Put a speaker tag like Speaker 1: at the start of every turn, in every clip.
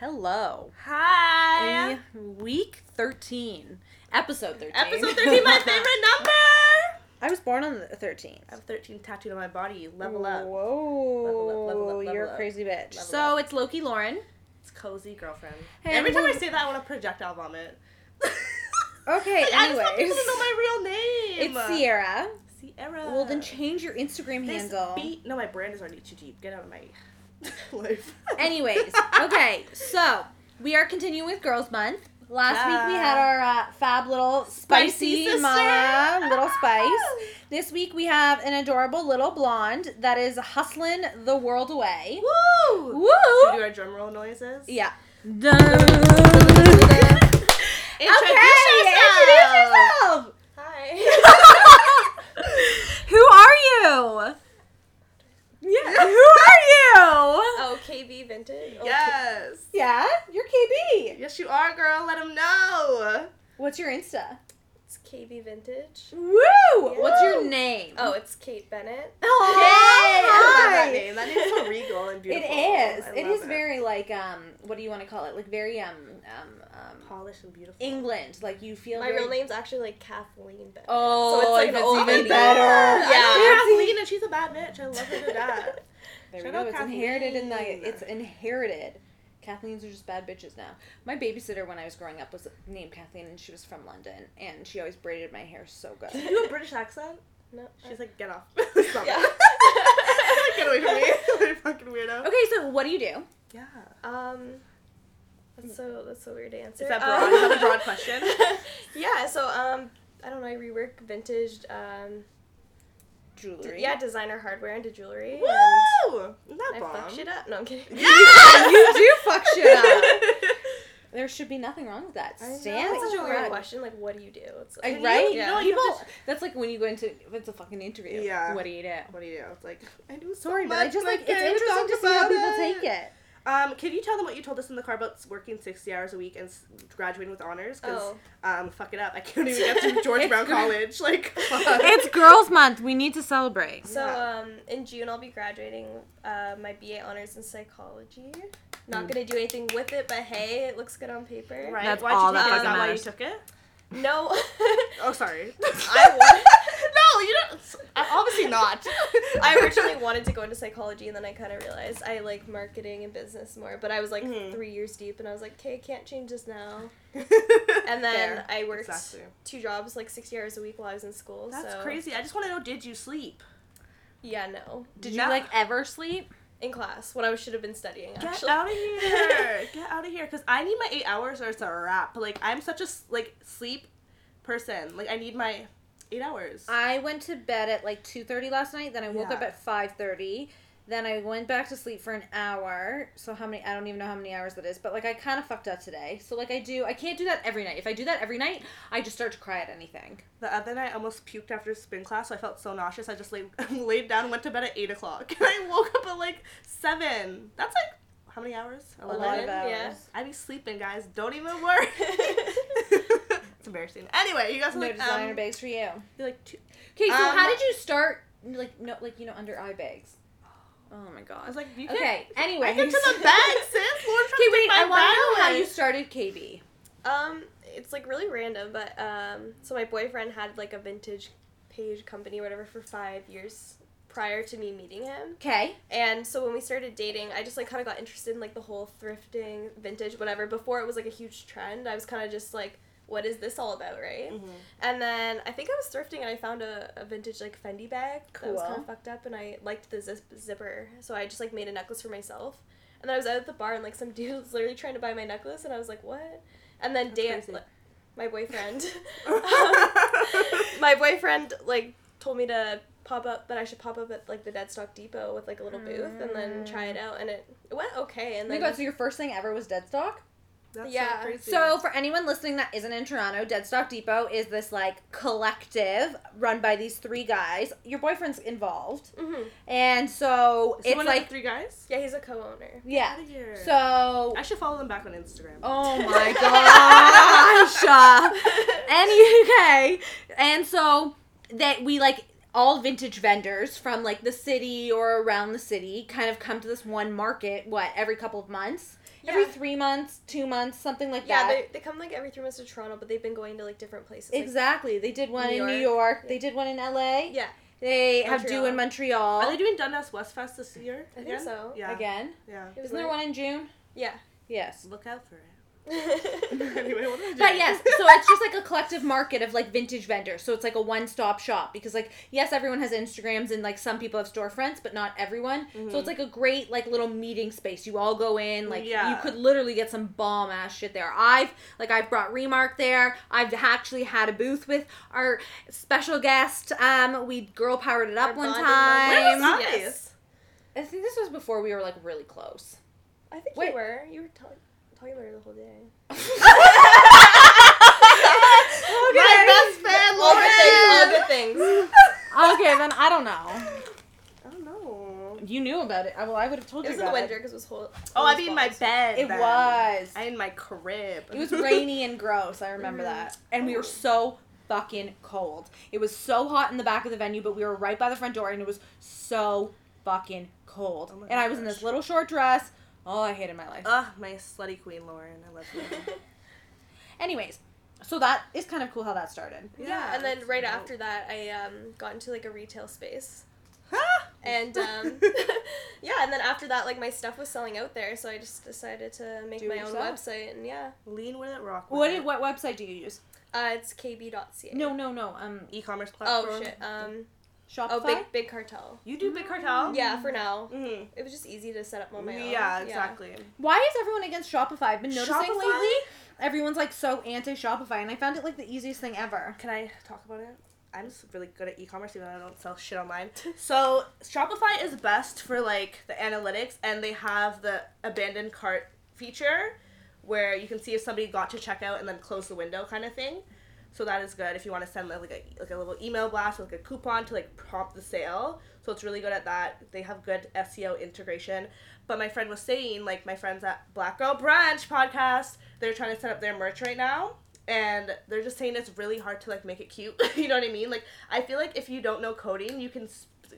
Speaker 1: Hello.
Speaker 2: Hi.
Speaker 1: Week 13. Episode 13.
Speaker 2: Episode 13, my favorite number.
Speaker 1: I was born on the 13th.
Speaker 2: I have 13 tattooed on my body. Level up.
Speaker 1: Whoa.
Speaker 2: Level up, level up, level
Speaker 1: You're a crazy bitch.
Speaker 2: Level
Speaker 1: so it's Loki Lauren.
Speaker 2: It's cozy girlfriend.
Speaker 1: And
Speaker 2: Every time I say that, I want to projectile vomit.
Speaker 1: Okay,
Speaker 2: Like, I just want people to know my real name.
Speaker 1: It's Sierra.
Speaker 2: Sierra.
Speaker 1: Well, then change your Instagram
Speaker 2: This
Speaker 1: handle.
Speaker 2: beat- No, my brand is already too deep. Get out of my life.
Speaker 1: Anyways, okay, so we are continuing with Girls Month. Last week we had our uh, fab little spicy,
Speaker 2: Spicy
Speaker 1: mama, little spice. This week we have an adorable little blonde that is hustling the world away.
Speaker 2: Woo!
Speaker 1: Woo!
Speaker 2: Should we do our drum roll noises?
Speaker 1: Yeah.
Speaker 2: Introduce
Speaker 1: okay,
Speaker 2: yourself.
Speaker 1: introduce yourself.
Speaker 3: Hi.
Speaker 1: Who are you? Yeah. Who are you?
Speaker 3: Oh, KB Vintage. Oh,
Speaker 2: Yes.
Speaker 1: Yeah, you're KB.
Speaker 2: Yes, you are, girl. Let them know.
Speaker 1: What's your Insta?
Speaker 3: It's KB Vintage.
Speaker 1: Woo! What's your name?
Speaker 3: Oh, it's Kate Bennett.
Speaker 1: Oh,
Speaker 2: I love that name. That name is so regal and beautiful.
Speaker 1: is.
Speaker 2: I
Speaker 1: It very like um. What do you want to call it? Like very um um um.
Speaker 2: polished and beautiful.
Speaker 1: England. Like you feel.
Speaker 3: My
Speaker 1: very...
Speaker 3: real name's actually like Kathleen Bennett.
Speaker 1: Oh,
Speaker 3: so it's like an
Speaker 1: it's
Speaker 3: old
Speaker 1: even
Speaker 3: lady.
Speaker 1: better.
Speaker 3: Yeah.
Speaker 2: Yeah, Kathleen, and she's a bad bitch. I love her to death.
Speaker 1: There we go.
Speaker 2: out
Speaker 1: It's inherited in
Speaker 2: Kathleen.
Speaker 1: the. It's inherited. Kathleen's are just bad bitches now. My babysitter when I was growing up was named Kathleen, and she was from London, and she always braided my hair so good.
Speaker 2: Do you do a British accent?
Speaker 3: No.
Speaker 2: She's like, get off. Stop.
Speaker 3: Yeah.
Speaker 2: get away from me. you fucking weirdo.
Speaker 1: Okay, so what do you do?
Speaker 2: Yeah.
Speaker 3: Um. That's so that's so weird to answer.
Speaker 2: Is that
Speaker 3: Um,
Speaker 2: broad? Is that a broad question?
Speaker 3: yeah. So um, I don't know. I rework vintage um,
Speaker 1: Jewelry.
Speaker 3: yeah, designer hardware into jewelry. And
Speaker 2: Woo! Isn't that
Speaker 3: I
Speaker 2: bomb?
Speaker 3: fuck shit up. No, I'm kidding.
Speaker 2: Yeah!
Speaker 1: you do fuck shit up. There should be nothing wrong with that. Stand
Speaker 3: That's such a weird question. Like, what do you do? It's like,
Speaker 1: right?
Speaker 2: You
Speaker 3: Yeah.
Speaker 2: know, you
Speaker 1: People. That's like when you go into if it's a fucking interview.
Speaker 2: Yeah.
Speaker 1: What do you do?
Speaker 2: What do you do? It's like I do so
Speaker 1: Sorry, but I just like it's interesting to see how people take it.
Speaker 2: Um, can you tell them what you told us in the car about working sixty hours a week and s- graduating with honors? Because
Speaker 3: Oh.
Speaker 2: um, fuck it up, I can't even get to George Brown College. Like, fuck.
Speaker 1: It's Girls Month. We need to celebrate.
Speaker 3: So
Speaker 2: Yeah.
Speaker 3: um, in June I'll be graduating uh, my BA honors in psychology. Not
Speaker 1: Mm.
Speaker 3: gonna do anything with it, but hey, it looks good on paper.
Speaker 2: right.
Speaker 1: That's
Speaker 2: Why'd
Speaker 1: all
Speaker 2: you take
Speaker 1: that
Speaker 2: it? Is that why you took it?
Speaker 3: No.
Speaker 2: Oh, sorry.
Speaker 3: I want.
Speaker 2: No, you don't. Obviously not.
Speaker 3: I originally wanted to go into psychology, and then I kind of realized I like marketing and business more. But I was like
Speaker 2: Mhm.
Speaker 3: three years deep, and I was like, okay, I can't change this now.
Speaker 2: and
Speaker 3: And then
Speaker 1: Fair.
Speaker 3: I worked
Speaker 2: Exactly.
Speaker 3: two jobs, like sixty hours a week while I was in school.
Speaker 2: That's
Speaker 3: so
Speaker 2: crazy. I just want to know: Did you sleep?
Speaker 3: yeah, no,
Speaker 1: Did
Speaker 2: No.
Speaker 1: you like ever sleep?
Speaker 3: in class when I should have been studying.
Speaker 2: Get
Speaker 3: Actually,
Speaker 2: out of here! Get out of here! Because I need my eight hours or it's a wrap. Like I'm such a like sleep person. Like I need my eight hours.
Speaker 1: I went to bed at like two thirty last night. Then I woke
Speaker 2: Yeah.
Speaker 1: up at five thirty. Then I went back to sleep for an hour. So how many? I don't even know how many hours that is. But like I kind of fucked up today. So like I do. I can't do that every night. If I do that every night, I just start to cry at anything.
Speaker 2: The other night, I almost puked after spin class, so I felt so nauseous. I just laid laid down, and went to bed at eight o'clock, and I woke up at like seven. That's like how many hours?
Speaker 1: A lot of
Speaker 3: Eleven,
Speaker 1: hours.
Speaker 3: yeah.
Speaker 2: I be sleeping, guys. Don't even worry. it's embarrassing. Anyway, you guys are
Speaker 1: No
Speaker 2: like
Speaker 1: designer
Speaker 2: um,
Speaker 1: bags for you.
Speaker 2: you're like two,
Speaker 1: Okay, so
Speaker 2: Um,
Speaker 1: how did you start? Like no, like you know, under eye bags. Oh my
Speaker 2: I
Speaker 1: god.
Speaker 2: was like, you can.
Speaker 1: Okay. Anyway.
Speaker 2: I get to the bag, sis. Lauren's trying
Speaker 1: Okay, wait. I want to know how you started KB.
Speaker 3: Um, it's like really random, but um, so my boyfriend had like a vintage page company or whatever for five years prior to me meeting him.
Speaker 1: Okay.
Speaker 3: And so when we started dating, I just like kind of got interested in like the whole thrifting, vintage, whatever. Before it was like a huge trend, I was kind of just like, what is this all about, right?
Speaker 2: Mhm.
Speaker 3: And then I think I was thrifting and I found a, a vintage like Fendi bag that was kind of fucked up, and I liked the zip- zipper, so I just like made a necklace for myself. And then I was out at the bar and like some dude was literally trying to buy my necklace, and I was like, what? And then Dan,
Speaker 2: crazy.
Speaker 3: my boyfriend, my boyfriend like told me to pop up that I should pop up at like the Dead Stock Depot with like a little booth and then try it out, and it, it went okay. And
Speaker 1: Oh my
Speaker 3: then
Speaker 1: god, so your first thing ever was dead stock?
Speaker 2: That's
Speaker 3: Yeah.
Speaker 2: So, crazy.
Speaker 1: So, for anyone listening that isn't in Toronto, Dead Stock Depot is this like collective run by these three guys. Your boyfriend's involved,
Speaker 3: hmm
Speaker 1: and so
Speaker 2: Is he
Speaker 1: it's
Speaker 2: one of the
Speaker 1: like
Speaker 2: three guys.
Speaker 3: yeah, he's a co-owner.
Speaker 1: yeah.
Speaker 2: Outta here.
Speaker 1: So
Speaker 2: I should follow them back on Instagram.
Speaker 1: oh my gosh, any okay, and so that we like all vintage vendors from like the city or around the city kind of come to this one market what every couple of months every three months, two months, something like
Speaker 3: Yeah,
Speaker 1: that.
Speaker 3: Yeah, they, they come like every three months to Toronto, but they've been going to like different places. like-
Speaker 1: exactly. They did one
Speaker 3: New
Speaker 1: in New
Speaker 3: York.
Speaker 1: York. They did one in LA.
Speaker 3: yeah,
Speaker 1: They have
Speaker 3: Montreal.
Speaker 1: do in Montreal.
Speaker 2: Are they doing Dundas West Fest this year?
Speaker 3: I think so.
Speaker 2: Yeah.
Speaker 1: Again.
Speaker 2: Yeah.
Speaker 1: Isn't there one in June?
Speaker 3: Yeah.
Speaker 1: Yes.
Speaker 2: Look out for it.
Speaker 3: Yeah,
Speaker 2: anyway, what are we doing?
Speaker 1: But yes, so it's just like a collective market of like vintage vendors. So it's like a one stop shop because like yes, everyone has Instagrams and like some people have storefronts, but not everyone. So it's like a great like little meeting space. You all go in, like
Speaker 2: Yeah.
Speaker 1: you could literally get some bomb ass shit there. I've like I've brought Remark there. I've actually had a booth with our special guest. Um, we girl powered it up
Speaker 3: Our
Speaker 1: one time.
Speaker 3: moments.
Speaker 2: Nice.
Speaker 3: Yes.
Speaker 1: I think this was before we were like really close.
Speaker 3: I think
Speaker 1: Wait.
Speaker 3: you were. You were ta- talking about it the whole day.
Speaker 2: My best fan,
Speaker 3: All good things. All
Speaker 2: Lauren.
Speaker 3: good things.
Speaker 1: okay, then I don't know.
Speaker 2: I don't know.
Speaker 1: You knew about it. I- Well, I would have told you.
Speaker 3: It
Speaker 1: you
Speaker 3: was in the
Speaker 1: about
Speaker 3: winter because it was whole.
Speaker 2: Oh, I mean my bed.
Speaker 1: It
Speaker 2: then.
Speaker 1: was.
Speaker 2: I in my crib.
Speaker 1: It was rainy and gross. I remember
Speaker 3: Mhm.
Speaker 1: that. And we were so fucking cold. It was so hot in the back of the venue, but we were right by the front door and it was so fucking cold.
Speaker 2: Oh my
Speaker 1: and I was in
Speaker 2: gosh.
Speaker 1: this little short dress. Oh, I hated my life.
Speaker 2: Ugh, my slutty queen, Lauren. I love you.
Speaker 1: Anyways, so that is kind of cool how that started.
Speaker 3: Yeah, and then right
Speaker 2: dope.
Speaker 3: after that, I um, got into like a retail space.
Speaker 2: Ah!
Speaker 3: And um, yeah, and then after that, like my stuff was selling out there, so I just decided to make
Speaker 1: Do
Speaker 3: my own
Speaker 1: yourself.
Speaker 3: website, and yeah,
Speaker 2: Lean with it, rock with
Speaker 1: What
Speaker 2: it.
Speaker 1: what website do you use?
Speaker 3: uh, it's kb.ca.
Speaker 1: No, no, no. Um,
Speaker 2: E-commerce platform.
Speaker 3: Oh shit. Um.
Speaker 1: Shopify.
Speaker 3: Oh, big big cartel.
Speaker 2: You do Big Cartel?
Speaker 3: Yeah, for now.
Speaker 2: Mm-hmm.
Speaker 3: It was just easy to set up on my own.
Speaker 2: Yeah, exactly.
Speaker 1: Why is everyone against Shopify? I've been noticing
Speaker 2: Shopify?
Speaker 1: lately. Everyone's like so anti Shopify, and I found it like the easiest thing ever.
Speaker 2: Can I talk about it? I'm just really good at e-commerce even though I don't sell shit online. So Shopify is best for like the analytics and they have the abandoned cart feature where you can see if somebody got to checkout and then close the window kind of thing. So that is good if you want to send like a like a little email blast with like a coupon to like prompt the sale. So it's really good at that. They have good SEO integration. But my friend was saying like my friends at Black Girl Brunch podcast, they're trying to set up their merch right now and they're just saying it's really hard to like make it cute. you know what I mean? Like I feel like if you don't know coding, you can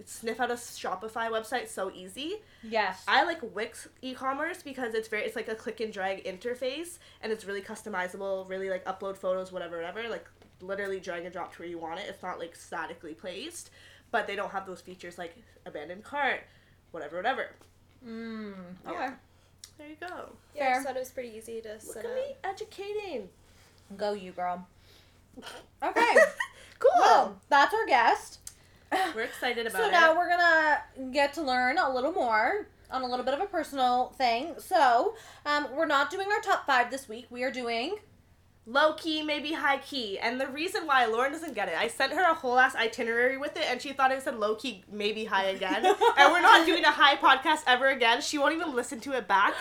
Speaker 2: sniff out a Shopify website so easy.
Speaker 1: Yes.
Speaker 2: I like Wix e-commerce because it's very it's like a click and drag interface and it's really customizable, really like upload photos, whatever, whatever, like literally drag and drop to where you want it. It's not like statically placed, but they don't have those features like abandoned cart, whatever, whatever.
Speaker 1: Mm, okay.
Speaker 2: Yeah. There you go.
Speaker 3: Yeah, I
Speaker 1: Fair.
Speaker 3: just thought it was pretty easy to
Speaker 2: Look
Speaker 3: set
Speaker 2: at
Speaker 3: up.
Speaker 2: me educating.
Speaker 1: Go you, girl. Okay.
Speaker 2: cool.
Speaker 1: well, that's our guest.
Speaker 2: We're excited about
Speaker 1: So
Speaker 2: it.
Speaker 1: So now we're gonna get to learn a little more on a little bit of a personal thing. So, um, we're not doing our top five this week. We are doing
Speaker 2: low key, maybe high key. And the reason why Lauren doesn't get it, I sent her a whole ass itinerary with it, and she thought it said low key, maybe high again. and we're not doing a high podcast ever again. She won't even listen to it back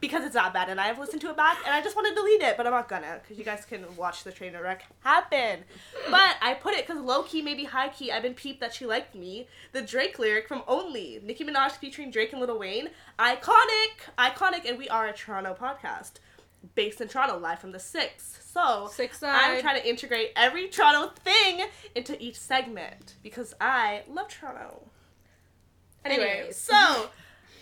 Speaker 2: because it's that bad. And I have listened to it back, and I just want to delete it, but I'm not gonna because you guys can watch the train wreck happen. But I put it because low key, maybe high key. I've been peeped that she liked me. The Drake lyric from Only, Nicki Minaj featuring Drake and Lil Wayne, iconic, iconic, and we are a Toronto podcast based in Toronto, live from the six. So
Speaker 1: Six
Speaker 2: I'm trying to integrate every Toronto thing into each segment because I love Toronto. Anyway,
Speaker 1: Anyways.
Speaker 2: so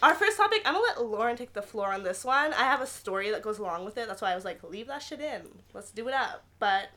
Speaker 2: our first topic, I'm gonna let Lauren take the floor on this one. I have a story that goes along with it. That's why I was like, leave that shit in. Let's do it up. But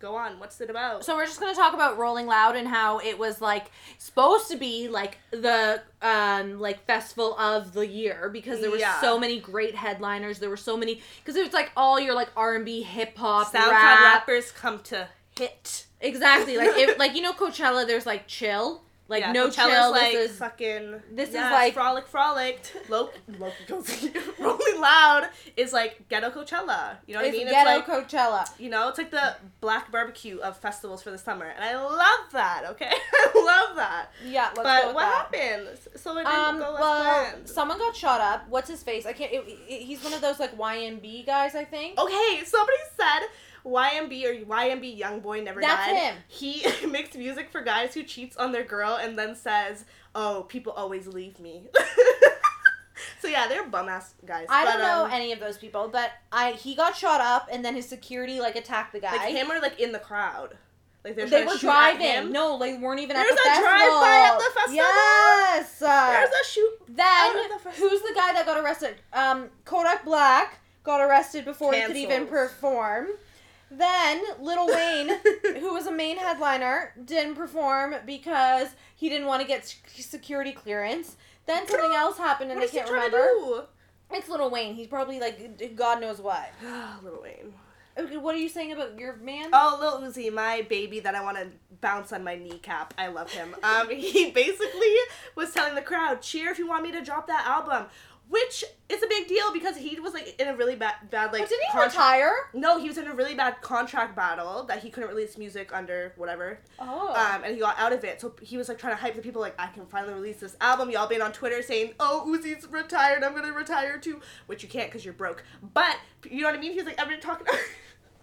Speaker 2: go on. What's it about?
Speaker 1: So we're just gonna talk about Rolling Loud and how it was like supposed to be like the um like festival of the year because there were
Speaker 2: Yeah.
Speaker 1: so many great headliners. There were so many because it was like all your like R and B, hip hop,
Speaker 2: SoundCloud
Speaker 1: rap.
Speaker 2: rappers come to hit.
Speaker 1: Exactly. Like if like you know Coachella. There's like chill, like
Speaker 2: Yeah,
Speaker 1: no
Speaker 2: Coachella's
Speaker 1: chill.
Speaker 2: like
Speaker 1: this is
Speaker 2: fucking.
Speaker 1: this is
Speaker 2: yes,
Speaker 1: like-
Speaker 2: frolic, frolic. Loki, Loki goes. Rolling Loud is like ghetto Coachella. You know what I mean?
Speaker 1: ghetto
Speaker 2: it's like
Speaker 1: Coachella.
Speaker 2: you know, it's like the black barbecue of festivals for the summer, and I love that. Okay, I love that.
Speaker 1: Yeah. Let's go
Speaker 2: but what
Speaker 1: that.
Speaker 2: happened? So it didn't
Speaker 1: Um,
Speaker 2: go as
Speaker 1: well,
Speaker 2: planned.
Speaker 1: someone got shot up. What's his face? I can't. It, it- he's one of those like YMB guys, I think.
Speaker 2: Okay, somebody said YMB or YMB Young Boy Never
Speaker 1: That's
Speaker 2: Died.
Speaker 1: him.
Speaker 2: He makes music for guys who cheats on their girl and then says, "Oh, people always leave me." so yeah, they're bum ass guys.
Speaker 1: I
Speaker 2: but,
Speaker 1: don't know
Speaker 2: um,
Speaker 1: any of those people, but I he got shot up, and then his security like attacked the guy.
Speaker 2: like him or like in the crowd. Like they're
Speaker 1: They were
Speaker 2: to shoot at
Speaker 1: driving. No, they weren't even
Speaker 2: There's
Speaker 1: at the
Speaker 2: a
Speaker 1: festival.
Speaker 2: drive-by at the festival?
Speaker 1: Yes.
Speaker 2: There's a shoot.
Speaker 1: then
Speaker 2: the
Speaker 1: who's the guy that got arrested? Um, Kodak Black got arrested before he could even perform. Then Lil Wayne, who was a main headliner, didn't perform because he didn't want to get security clearance. Then something else happened and
Speaker 2: what
Speaker 1: I can't remember. It's Lil Wayne. He's probably like God knows what.
Speaker 2: Lil Wayne.
Speaker 1: Okay, what are you saying about your man?
Speaker 2: Oh, Lil Uzi, my baby that I want to bounce on my kneecap. I love him. Um, he basically was telling the crowd, "Cheer if you want me to drop that album," which is a big deal because he was like in a really bad, bad like.
Speaker 1: But didn't he
Speaker 2: contra-
Speaker 1: retire?
Speaker 2: No, he was in a really bad contract battle that he couldn't release music under whatever.
Speaker 1: Oh.
Speaker 2: Um, and he got out of it. So he was like trying to hype the people, like, I can finally release this album. Y'all been on Twitter saying, oh, Uzi's retired. I'm gonna retire too. Which you can't because you're broke. But, you know what I mean? He was like, everybody talking.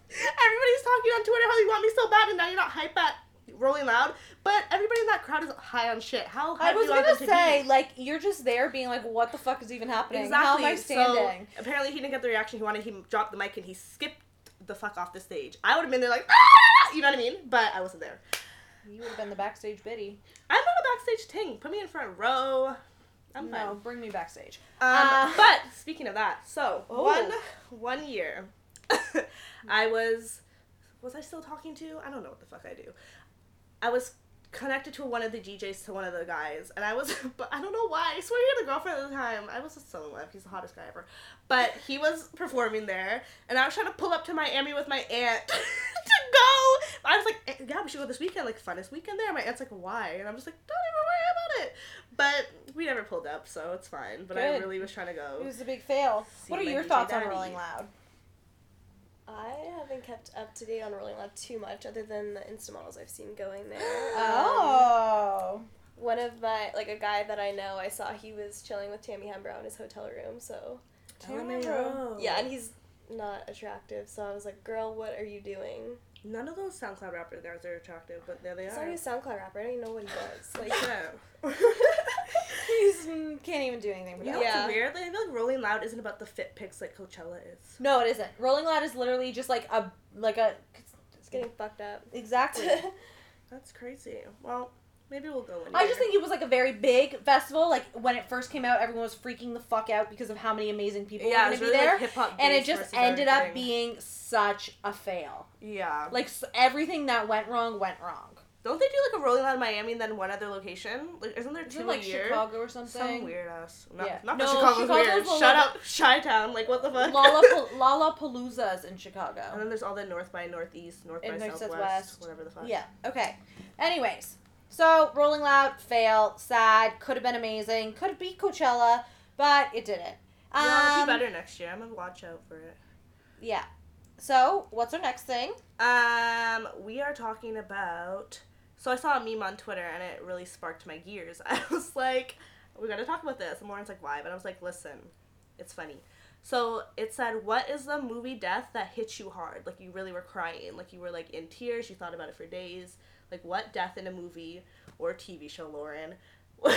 Speaker 2: Everybody's talking on Twitter how you want me so bad, and now you're not hype at Rolling Loud. But everybody in that crowd is high on shit. How high
Speaker 1: I was gonna
Speaker 2: to
Speaker 1: say, like, you're just there being like, what the fuck is even happening?
Speaker 2: Exactly.
Speaker 1: How am I standing?
Speaker 2: So apparently he didn't get the reaction he wanted. He dropped the mic and he skipped the fuck off the stage. I would have been there like, ah! you know what I mean? But I wasn't there.
Speaker 1: you would have been the backstage biddy.
Speaker 2: I'm not a backstage ting. Put me in front row. I'm fine.
Speaker 1: no, bring me backstage.
Speaker 2: Um,
Speaker 1: Uh,
Speaker 2: but speaking of that, so
Speaker 1: Oh.
Speaker 2: one one year, I was was I still talking to? I don't know what the fuck I do. I was connected to one of the DJs to one of the guys, and I was, but I don't know why. I swear he had a girlfriend at the time. I was just so in love. He's the hottest guy ever. But he was performing there, and I was trying to pull up to Miami with my aunt to go. I was like, "Eh, yeah, we should go this weekend, like funnest weekend there. My aunt's like, why? And I'm just like, don't even worry about it. But we never pulled up, so it's fine. But I really was trying to go.
Speaker 1: It was a big fail. What are your
Speaker 2: DJ
Speaker 1: thoughts on
Speaker 2: daddy.
Speaker 1: Rolling Loud?
Speaker 3: I haven't kept up to date on Rolling Loud too much, other than the Insta models I've seen going there. Um,
Speaker 1: Oh.
Speaker 3: one of my like a guy that I know, I saw he was chilling with Tammy Hembrow in his hotel room. So
Speaker 2: LMAO.
Speaker 3: yeah, and he's not attractive. So I was like, "Girl, what are you doing?"
Speaker 2: None of those SoundCloud rappers guys are attractive, but there they
Speaker 3: He's
Speaker 2: are.
Speaker 3: not even a SoundCloud rapper. I don't even know what he does. Like,
Speaker 2: Yeah.
Speaker 1: He's can't even do anything
Speaker 2: You
Speaker 1: without.
Speaker 2: know
Speaker 3: Yeah.
Speaker 2: what's weird? Like, I feel like Rolling Loud isn't about the fit pics like Coachella is.
Speaker 1: No, it isn't. Rolling Loud is literally just like a like a
Speaker 3: it's getting fucked up.
Speaker 1: exactly.
Speaker 2: That's crazy. Well, maybe we'll go. One
Speaker 1: I just think it was like a very big festival. Like when it first came out, everyone was freaking the fuck out because of how many amazing people
Speaker 2: yeah,
Speaker 1: were going to
Speaker 2: really
Speaker 1: be there.
Speaker 2: like hip hop.
Speaker 1: and it just
Speaker 2: versus
Speaker 1: ended up being such a fail.
Speaker 2: Yeah.
Speaker 1: Like s- everything that went wrong went wrong.
Speaker 2: Don't they do like a Rolling Loud Miami and then one other location? Like, isn't there two
Speaker 1: Isn't like
Speaker 2: year?
Speaker 1: Chicago or something?
Speaker 2: Some weird ass. Not,
Speaker 1: Yeah.
Speaker 2: not
Speaker 1: No,
Speaker 2: that Chicago's,
Speaker 1: Chicago's
Speaker 2: weird.
Speaker 1: the
Speaker 2: Shut up, Chi Town. Like what the fuck?
Speaker 1: Lollapal- Lollapalooza's in Chicago.
Speaker 2: and then there's all the North by Northeast, North
Speaker 1: And
Speaker 2: by
Speaker 1: North,
Speaker 2: Southwest,
Speaker 1: Southwest.
Speaker 2: whatever the fuck.
Speaker 1: Yeah. Okay. Anyways, so Rolling Loud fail, sad. Could have been amazing. Could have beat Coachella, but it didn't.
Speaker 2: Yeah, it'll
Speaker 1: Um,
Speaker 2: be better next year. I'm gonna watch out for it.
Speaker 1: Yeah. So what's our next thing?
Speaker 2: Um, we are talking about. So I saw a meme on Twitter and it really sparked my gears. I was like, we gotta talk about this. And Lauren's like, why? But I was like, listen, it's funny. So it said, what is the movie death that hit you hard? Like you really were crying. Like you were like in tears. You thought about it for days. Like what death in a movie or TV show, Lauren? was,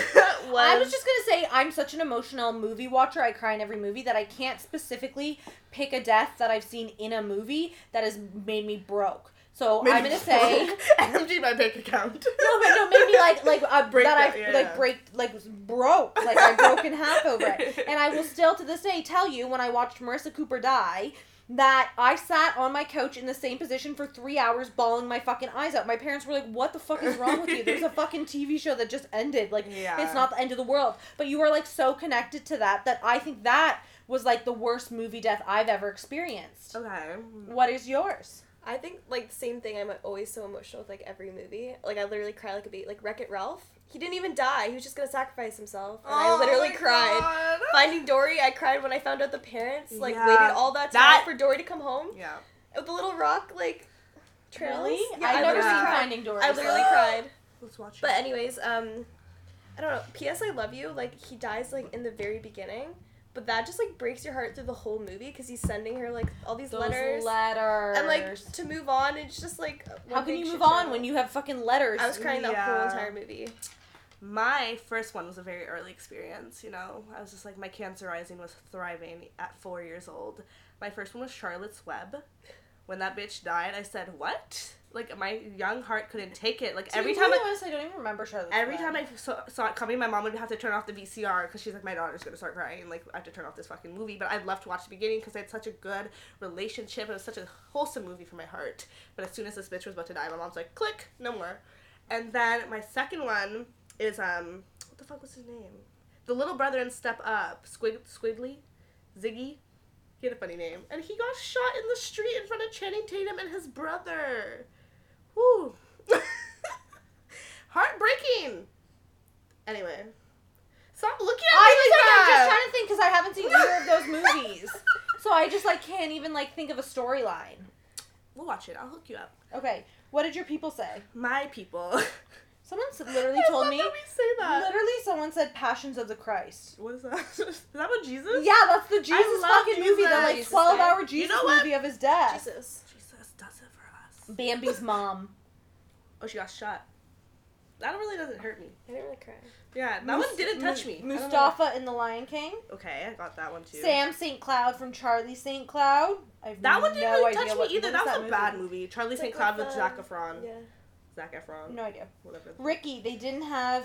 Speaker 1: I was just gonna say I'm such an emotional movie watcher. I cry in every movie that I can't specifically pick a death that I've seen in a movie that has made me broke. So I'm gonna say
Speaker 2: empty my bank account.
Speaker 1: No, but no, maybe like like uh,
Speaker 2: Break
Speaker 1: that
Speaker 2: that,
Speaker 1: I
Speaker 2: yeah,
Speaker 1: like
Speaker 2: yeah.
Speaker 1: break like broke like I broke in half over it. And I will still to this day tell you when I watched Marissa Cooper die that I sat on my couch in the same position for three hours bawling my fucking eyes out. My parents were like, "What the fuck is wrong with you? There's a fucking TV show that just ended. Like,
Speaker 2: Yeah.
Speaker 1: it's not the end of the world." But you were like so connected to that that I think that was like the worst movie death I've ever experienced.
Speaker 2: Okay.
Speaker 1: What is yours?
Speaker 3: I think like the same thing. I'm always so emotional with like every movie. Like I literally cry like a baby. Like Wreck It Ralph. He didn't even die. He was just gonna sacrifice himself, and I literally
Speaker 2: Oh my
Speaker 3: cried.
Speaker 2: God.
Speaker 3: Finding Dory, I cried when I found out the parents like
Speaker 2: Yeah.
Speaker 3: waited all that time
Speaker 2: That-
Speaker 3: for Dory to come home
Speaker 2: Yeah.
Speaker 3: with the little rock like trails.
Speaker 1: Really?
Speaker 3: Yeah,
Speaker 1: I've
Speaker 3: I
Speaker 1: never
Speaker 3: literally
Speaker 1: seen. Finding Dory.
Speaker 3: I literally cried.
Speaker 2: Let's watch it.
Speaker 3: But anyways, um, I don't know. P.S. I love you. Like he dies like in the very beginning, but that just like breaks your heart through the whole movie because he's sending her like all these
Speaker 1: Those
Speaker 3: letters.
Speaker 1: letters.
Speaker 3: and like to move on, it's just like
Speaker 1: how can you move on
Speaker 3: show.
Speaker 1: when you have fucking letters?
Speaker 3: I was crying that whole entire movie.
Speaker 2: My first one was a very early experience, you know. I was just like, my cancer rising was thriving at four years old. My first one was Charlotte's Web when that bitch died, I said, "What?" Like my young heart couldn't take it. Like
Speaker 1: To
Speaker 2: every time I,
Speaker 1: honest, I don't even remember Charlotte.
Speaker 2: Every time I saw, saw it coming, my mom would have to turn off the VCR because she's like, my daughter's gonna start crying. Like, I have to turn off this fucking movie. But I'd love to watch the beginning because they had such a good relationship. It was such a wholesome movie for my heart. But as soon as this bitch was about to die, my mom's like, click, no more. And then my second one is um, what the fuck was his name? The little brother in Step Up, Squid Squidly, Ziggy. He had a funny name, and he got shot in the street in front of Channing Tatum and his brother. Whew. Heartbreaking. Anyway, stop looking at me
Speaker 1: I
Speaker 2: like
Speaker 1: like, I'm just trying to think because I haven't seen either of those movies, so I just like can't even like think of a storyline.
Speaker 2: We'll watch it. I'll hook you up.
Speaker 1: Okay, what did your people say?
Speaker 2: My people.
Speaker 1: Someone literally told me.
Speaker 2: that we say that.
Speaker 1: Literally, someone said Passions of the Christ.
Speaker 2: What is that? is that about Jesus?
Speaker 1: Yeah, that's the Jesus fucking movie. The like twelve hour
Speaker 3: died.
Speaker 1: Jesus
Speaker 2: You know
Speaker 1: movie of his death.
Speaker 3: Jesus.
Speaker 2: Jesus does it for us.
Speaker 1: Bambi's mom.
Speaker 2: Oh, she got shot. That really doesn't hurt me.
Speaker 3: I didn't really cry.
Speaker 2: Yeah, that
Speaker 1: Mus-
Speaker 2: one didn't touch me. I don't know.
Speaker 1: Mustafa in The Lion King.
Speaker 2: Okay, I got that one too.
Speaker 1: Sam St. Cloud from Charlie St. Cloud. I have
Speaker 2: That one didn't
Speaker 1: no
Speaker 2: really
Speaker 1: idea
Speaker 2: touch me either.
Speaker 1: That
Speaker 2: That
Speaker 1: is
Speaker 2: was a bad movie. Charlie St. Cloud
Speaker 3: with
Speaker 2: with
Speaker 3: the-
Speaker 2: Zac Efron.
Speaker 3: Yeah.
Speaker 2: Zac Efron.
Speaker 1: No idea.
Speaker 2: Whatever.
Speaker 1: Ricky, they didn't have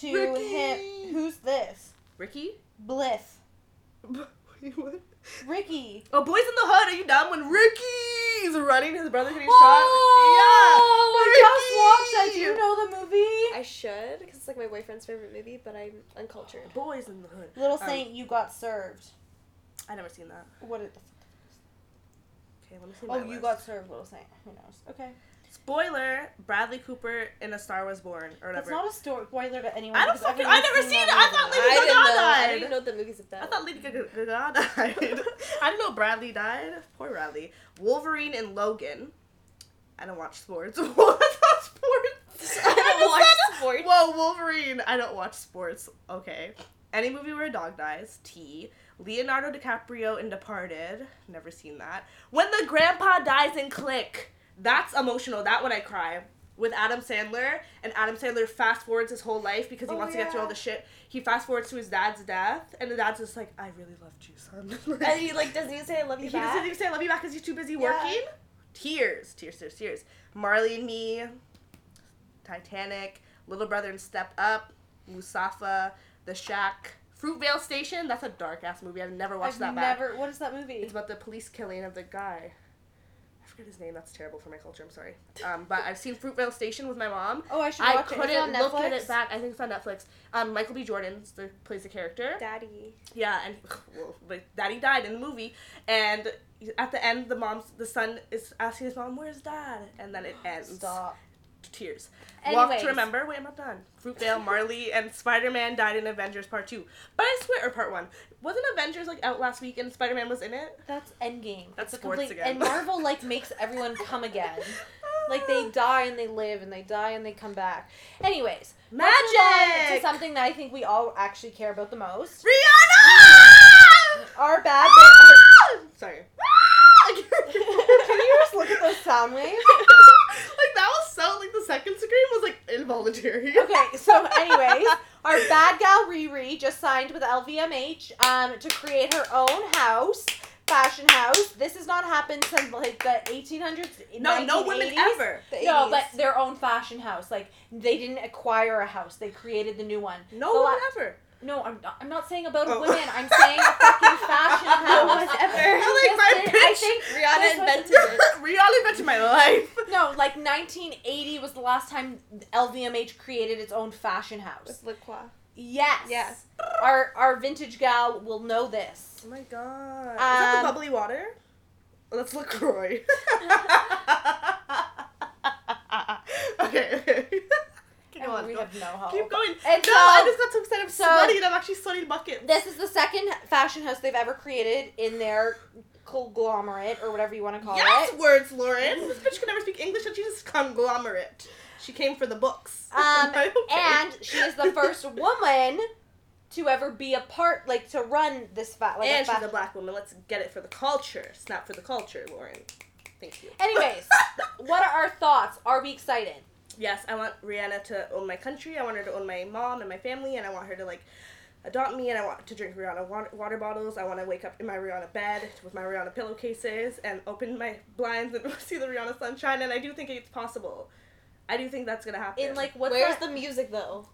Speaker 1: to
Speaker 2: Ricky!
Speaker 1: him. Who's this?
Speaker 2: Ricky?
Speaker 1: Blith.
Speaker 2: Wait, what?
Speaker 1: Ricky.
Speaker 2: Oh, Boys in the Hood, are you dumb? When Ricky's running, his brother getting
Speaker 1: Oh,
Speaker 2: shot. Yeah.
Speaker 1: I just watched that. Do you know the movie?
Speaker 3: I should, because it's like my boyfriend's favorite movie, but I'm uncultured.
Speaker 2: Yeah. Boys in the Hood.
Speaker 1: Little
Speaker 2: Um,
Speaker 1: Saint, you got served.
Speaker 2: I never seen that.
Speaker 1: What? Did the,
Speaker 2: Okay, let me see.
Speaker 1: oh,
Speaker 2: my
Speaker 1: you
Speaker 2: list.
Speaker 1: got served, Little Saint. Who knows? Okay.
Speaker 2: Spoiler: Bradley Cooper in A Star Was Born or
Speaker 1: That's
Speaker 2: whatever.
Speaker 1: not a story spoiler to anyone.
Speaker 2: I don't
Speaker 1: because
Speaker 2: fucking-
Speaker 1: everyone's
Speaker 2: I never
Speaker 1: seen
Speaker 2: seen it. I thought
Speaker 1: movie.
Speaker 2: Lady
Speaker 3: I didn't
Speaker 2: Gaga
Speaker 3: know. I didn't know the movies of that.
Speaker 2: I thought Lady Gaga Gaga died. I didn't know Bradley died. Poor Bradley. Wolverine and Logan. I don't watch sports. what? Sports.
Speaker 3: I don't watch sports.
Speaker 2: Whoa, Wolverine. I don't watch sports. Okay. Any movie where a dog dies. T. Leonardo DiCaprio in Departed. Never seen that. When the grandpa dies in Click. That's emotional. That one I cry. With Adam Sandler, and Adam Sandler fast forwards his whole life because he
Speaker 3: Oh,
Speaker 2: wants to get through all the shit. He fast forwards to his dad's death, and the dad's just like, "I really loved you, son."
Speaker 3: And he like doesn't even say I love you."
Speaker 2: he
Speaker 3: you
Speaker 2: doesn't even say "I love you" back because he's too busy
Speaker 3: Yeah.
Speaker 2: working. Tears, tears, tears, tears. Marley and Me, Titanic, Little Brother and Step Up, Mufasa, The Shack, Fruitvale Station. That's a dark ass movie. I've never watched
Speaker 1: I've
Speaker 2: that back.
Speaker 1: never. What is that movie?
Speaker 2: It's about the police killing of the guy. Forget his name. That's terrible for my culture. I'm sorry. Um, but I've seen Fruitvale Station with my mom.
Speaker 1: oh, I should
Speaker 2: I
Speaker 1: watch it. Is
Speaker 2: couldn't
Speaker 1: it on
Speaker 2: look at it back. I think it's on Netflix. Um, Michael B. Jordan the plays the character.
Speaker 3: Daddy.
Speaker 2: Yeah, and well, but daddy died in the movie, and at the end, the mom's the son is asking his mom, "Where's dad?" And then it ends.
Speaker 1: Stop.
Speaker 2: Tears. Walk
Speaker 1: Anyways.
Speaker 2: to remember. Wait, I'm not done. Fruitvale, Marley, and Spider Man died in Avengers Part Two. But I swear, or Part One. Wasn't Avengers like out last week and Spider Man was in it?
Speaker 1: That's Endgame.
Speaker 2: That's
Speaker 1: a
Speaker 2: sports
Speaker 1: complete,
Speaker 2: again.
Speaker 1: And Marvel like makes everyone come again. Like they die and they live and they die and they come back. Anyways,
Speaker 2: Magic.
Speaker 1: to something that I think we all actually care about the most.
Speaker 2: Rihanna.
Speaker 1: Our bad. Bit,
Speaker 2: Sorry.
Speaker 1: can you just look at those sound waves?
Speaker 2: like that was so like the second scream was like involuntary.
Speaker 1: Okay, so anyways, our bad gal Riri just signed with LVMH um, to create her own house, fashion house. This has not happened since like the 1800s.
Speaker 2: No, no women ever.
Speaker 1: No, but their own fashion house. Like they didn't acquire a house; they created the new one.
Speaker 2: No
Speaker 1: The
Speaker 2: women
Speaker 1: la-
Speaker 2: ever.
Speaker 1: No, I'm not, I'm not saying about
Speaker 2: Oh.
Speaker 1: women. I'm saying a fucking fashion house.
Speaker 3: No ever.
Speaker 2: I like my bitch.
Speaker 1: I think
Speaker 3: Rihanna invented it.
Speaker 2: Rihanna invented my life.
Speaker 1: no, like 1980 was the last time LVMH created its own fashion house.
Speaker 3: With La Croix.
Speaker 1: Yes. Our our vintage gal will know this.
Speaker 2: Oh my god. Is that
Speaker 1: Um,
Speaker 2: the bubbly water? Oh, that's LaCroix. okay, Keep
Speaker 1: And
Speaker 2: going.
Speaker 1: we have no help.
Speaker 2: Keep going.
Speaker 1: And
Speaker 2: no,
Speaker 1: so-
Speaker 2: I just got so excited. I'm
Speaker 1: so-
Speaker 2: sweating and I'm actually sweating buckets.
Speaker 1: This is the second fashion house they've ever created in their conglomerate or whatever you want to call
Speaker 2: yes,
Speaker 1: it.
Speaker 2: words, Lauren. This bitch can never speak English and she's just conglomerate. She came for the books.
Speaker 1: Um,
Speaker 2: Okay.
Speaker 1: and she is the first woman to ever be a part, like to run this fa- like
Speaker 2: and
Speaker 1: a
Speaker 2: she's a black woman. Let's get it for the culture. Snap for the culture, Lauren. Thank you.
Speaker 1: Anyways, what are our thoughts? Are we excited?
Speaker 2: Yes, I want Rihanna to own my country. I want her to own my mom and my family, and I want her to like adopt me and I want to drink Rihanna water, water bottles. I want to wake up in my Rihanna bed with my Rihanna pillowcases and open my blinds and see the Rihanna sunshine. And I do think it's possible. I do think that's gonna happen.
Speaker 1: In like what?
Speaker 3: Where's the music though?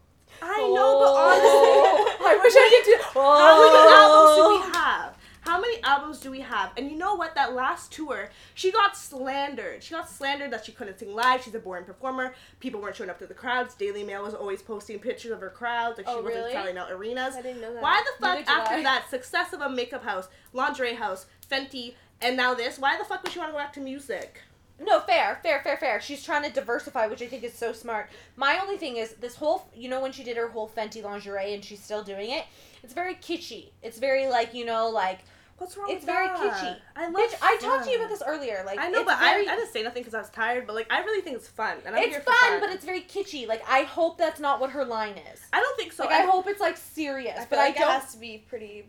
Speaker 2: I know, but oh. honestly,
Speaker 1: I wish I could do.
Speaker 2: how many albums do
Speaker 1: Oh.
Speaker 2: we have? How many albums do we have? And you know what? That last tour, she got slandered. She got slandered that she couldn't sing live. She's a boring performer. People weren't showing up to the crowds. Daily Mail was always posting pictures of her crowds. Like she
Speaker 3: Oh,
Speaker 2: wasn't selling out arenas.
Speaker 3: I didn't know that.
Speaker 2: Why the fuck after
Speaker 1: I.
Speaker 2: that success of a makeup house, lingerie house, Fenty, and now this? Why the fuck would she want to go back to music?
Speaker 1: No, fair, fair, fair, fair. She's trying to diversify, which I think is so smart. My only thing is this whole, you know, when she did her whole Fenty lingerie and she's still doing it, it's very kitschy. It's very like, you know, like
Speaker 2: What's wrong with that?
Speaker 1: it's very
Speaker 2: that?
Speaker 1: kitschy.
Speaker 2: I love.
Speaker 1: Bitch, I talked to you about this earlier. Like
Speaker 2: I know, but
Speaker 1: very,
Speaker 2: I, I didn't say nothing because I was tired. But like, I really think it's fun, and I'm
Speaker 1: it's
Speaker 2: here for
Speaker 1: fun,
Speaker 2: fun.
Speaker 1: but it's very kitschy. Like I hope that's not what her line is.
Speaker 2: I don't think so.
Speaker 1: like I, hope it's like serious,
Speaker 3: I feel
Speaker 1: but
Speaker 3: like
Speaker 1: I don't.
Speaker 3: it has to be pretty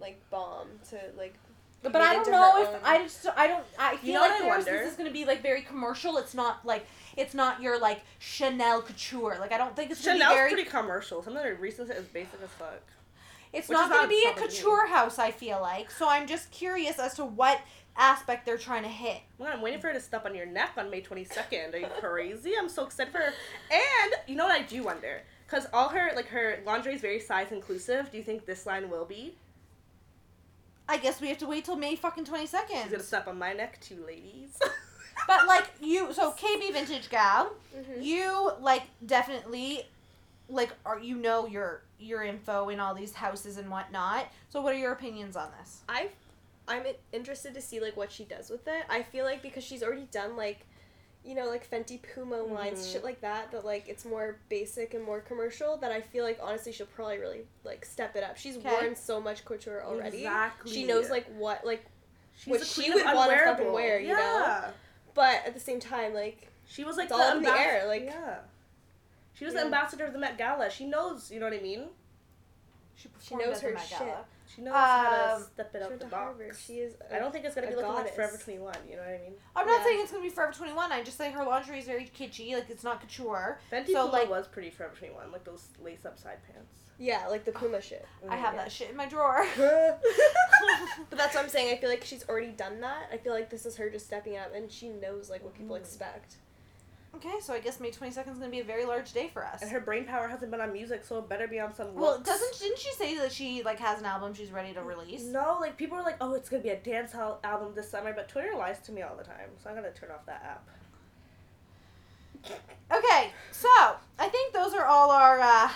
Speaker 3: like bomb to like.
Speaker 1: But I don't know if
Speaker 3: own-
Speaker 1: I just I don't I feel
Speaker 2: know
Speaker 1: like
Speaker 2: what I
Speaker 1: theirs
Speaker 2: wonder?
Speaker 1: this is gonna be like very commercial. It's not like it's not your like Chanel couture. Like I don't think it's gonna
Speaker 2: Chanel's
Speaker 1: be very.
Speaker 2: pretty commercial. Some of their recent is basic as fuck.
Speaker 1: It's not gonna be a couture house. I feel like so. I'm just curious as to what aspect they're trying to hit.
Speaker 2: Well, I'm waiting for her to step on your neck on May 22nd. Are you crazy? I'm so excited for her. And you know what I do wonder? Because all her like her lingerie is very size inclusive. Do you think this line will be?
Speaker 1: I guess we have to wait till May fucking 22nd.
Speaker 2: She's gonna step on my neck too, ladies.
Speaker 1: But like you, so KB Vintage Gal,
Speaker 3: Mhm.
Speaker 1: you like definitely like are you know your your info in all these houses and whatnot. So what are your opinions on this?
Speaker 3: I, I'm interested to see like what she does with it. I feel like because she's already done like, you know, like Fenty Puma lines,
Speaker 2: Mhm.
Speaker 3: shit like that. That like it's more basic and more commercial. That I feel like honestly she'll probably really like step it up. She's
Speaker 1: Okay.
Speaker 3: worn so much couture already.
Speaker 2: Exactly.
Speaker 3: She knows like what like,
Speaker 2: She's
Speaker 3: what she would wanna fucking
Speaker 2: unwearable.
Speaker 3: wear, you know? but at the same time like
Speaker 2: She was like
Speaker 3: It's all in the air, like-
Speaker 2: yeah. She was
Speaker 3: Yeah.
Speaker 2: the ambassador of the Met Gala. She knows, you know what I mean.
Speaker 3: she
Speaker 1: performed
Speaker 3: knows her shit.
Speaker 1: Gala.
Speaker 2: She knows how to
Speaker 1: Um,
Speaker 2: step it
Speaker 3: She
Speaker 2: out the
Speaker 3: to Harvard.
Speaker 2: box.
Speaker 3: She is.
Speaker 2: I don't think it's gonna be looking like. Forever 21. You know what I mean?
Speaker 1: I'm not
Speaker 3: Yeah.
Speaker 1: saying it's gonna be Forever 21. I just say her lingerie is very kitschy. Like it's not couture.
Speaker 2: Fenty
Speaker 1: So,
Speaker 2: Puma
Speaker 1: like-
Speaker 2: was pretty Forever 21, like those lace up side pants.
Speaker 3: Yeah, like the Puma shit.
Speaker 1: I have that shit in my drawer.
Speaker 3: But that's what I'm saying. I feel like she's already done that. I feel like this is her just stepping up, and she knows like what people
Speaker 2: Mhm.
Speaker 3: expect.
Speaker 1: Okay, so I guess May 22nd is gonna be a very large day for us.
Speaker 2: And her brain power hasn't been on music, so it better be on some.
Speaker 1: well,
Speaker 2: looks.
Speaker 1: doesn't didn't she say that she like has an album she's ready to release?
Speaker 2: No, like people are like, oh, it's gonna be a dance hall album this summer, but Twitter lies to me all the time, so I'm gonna turn off that app.
Speaker 1: Okay, so I think those are all our uh,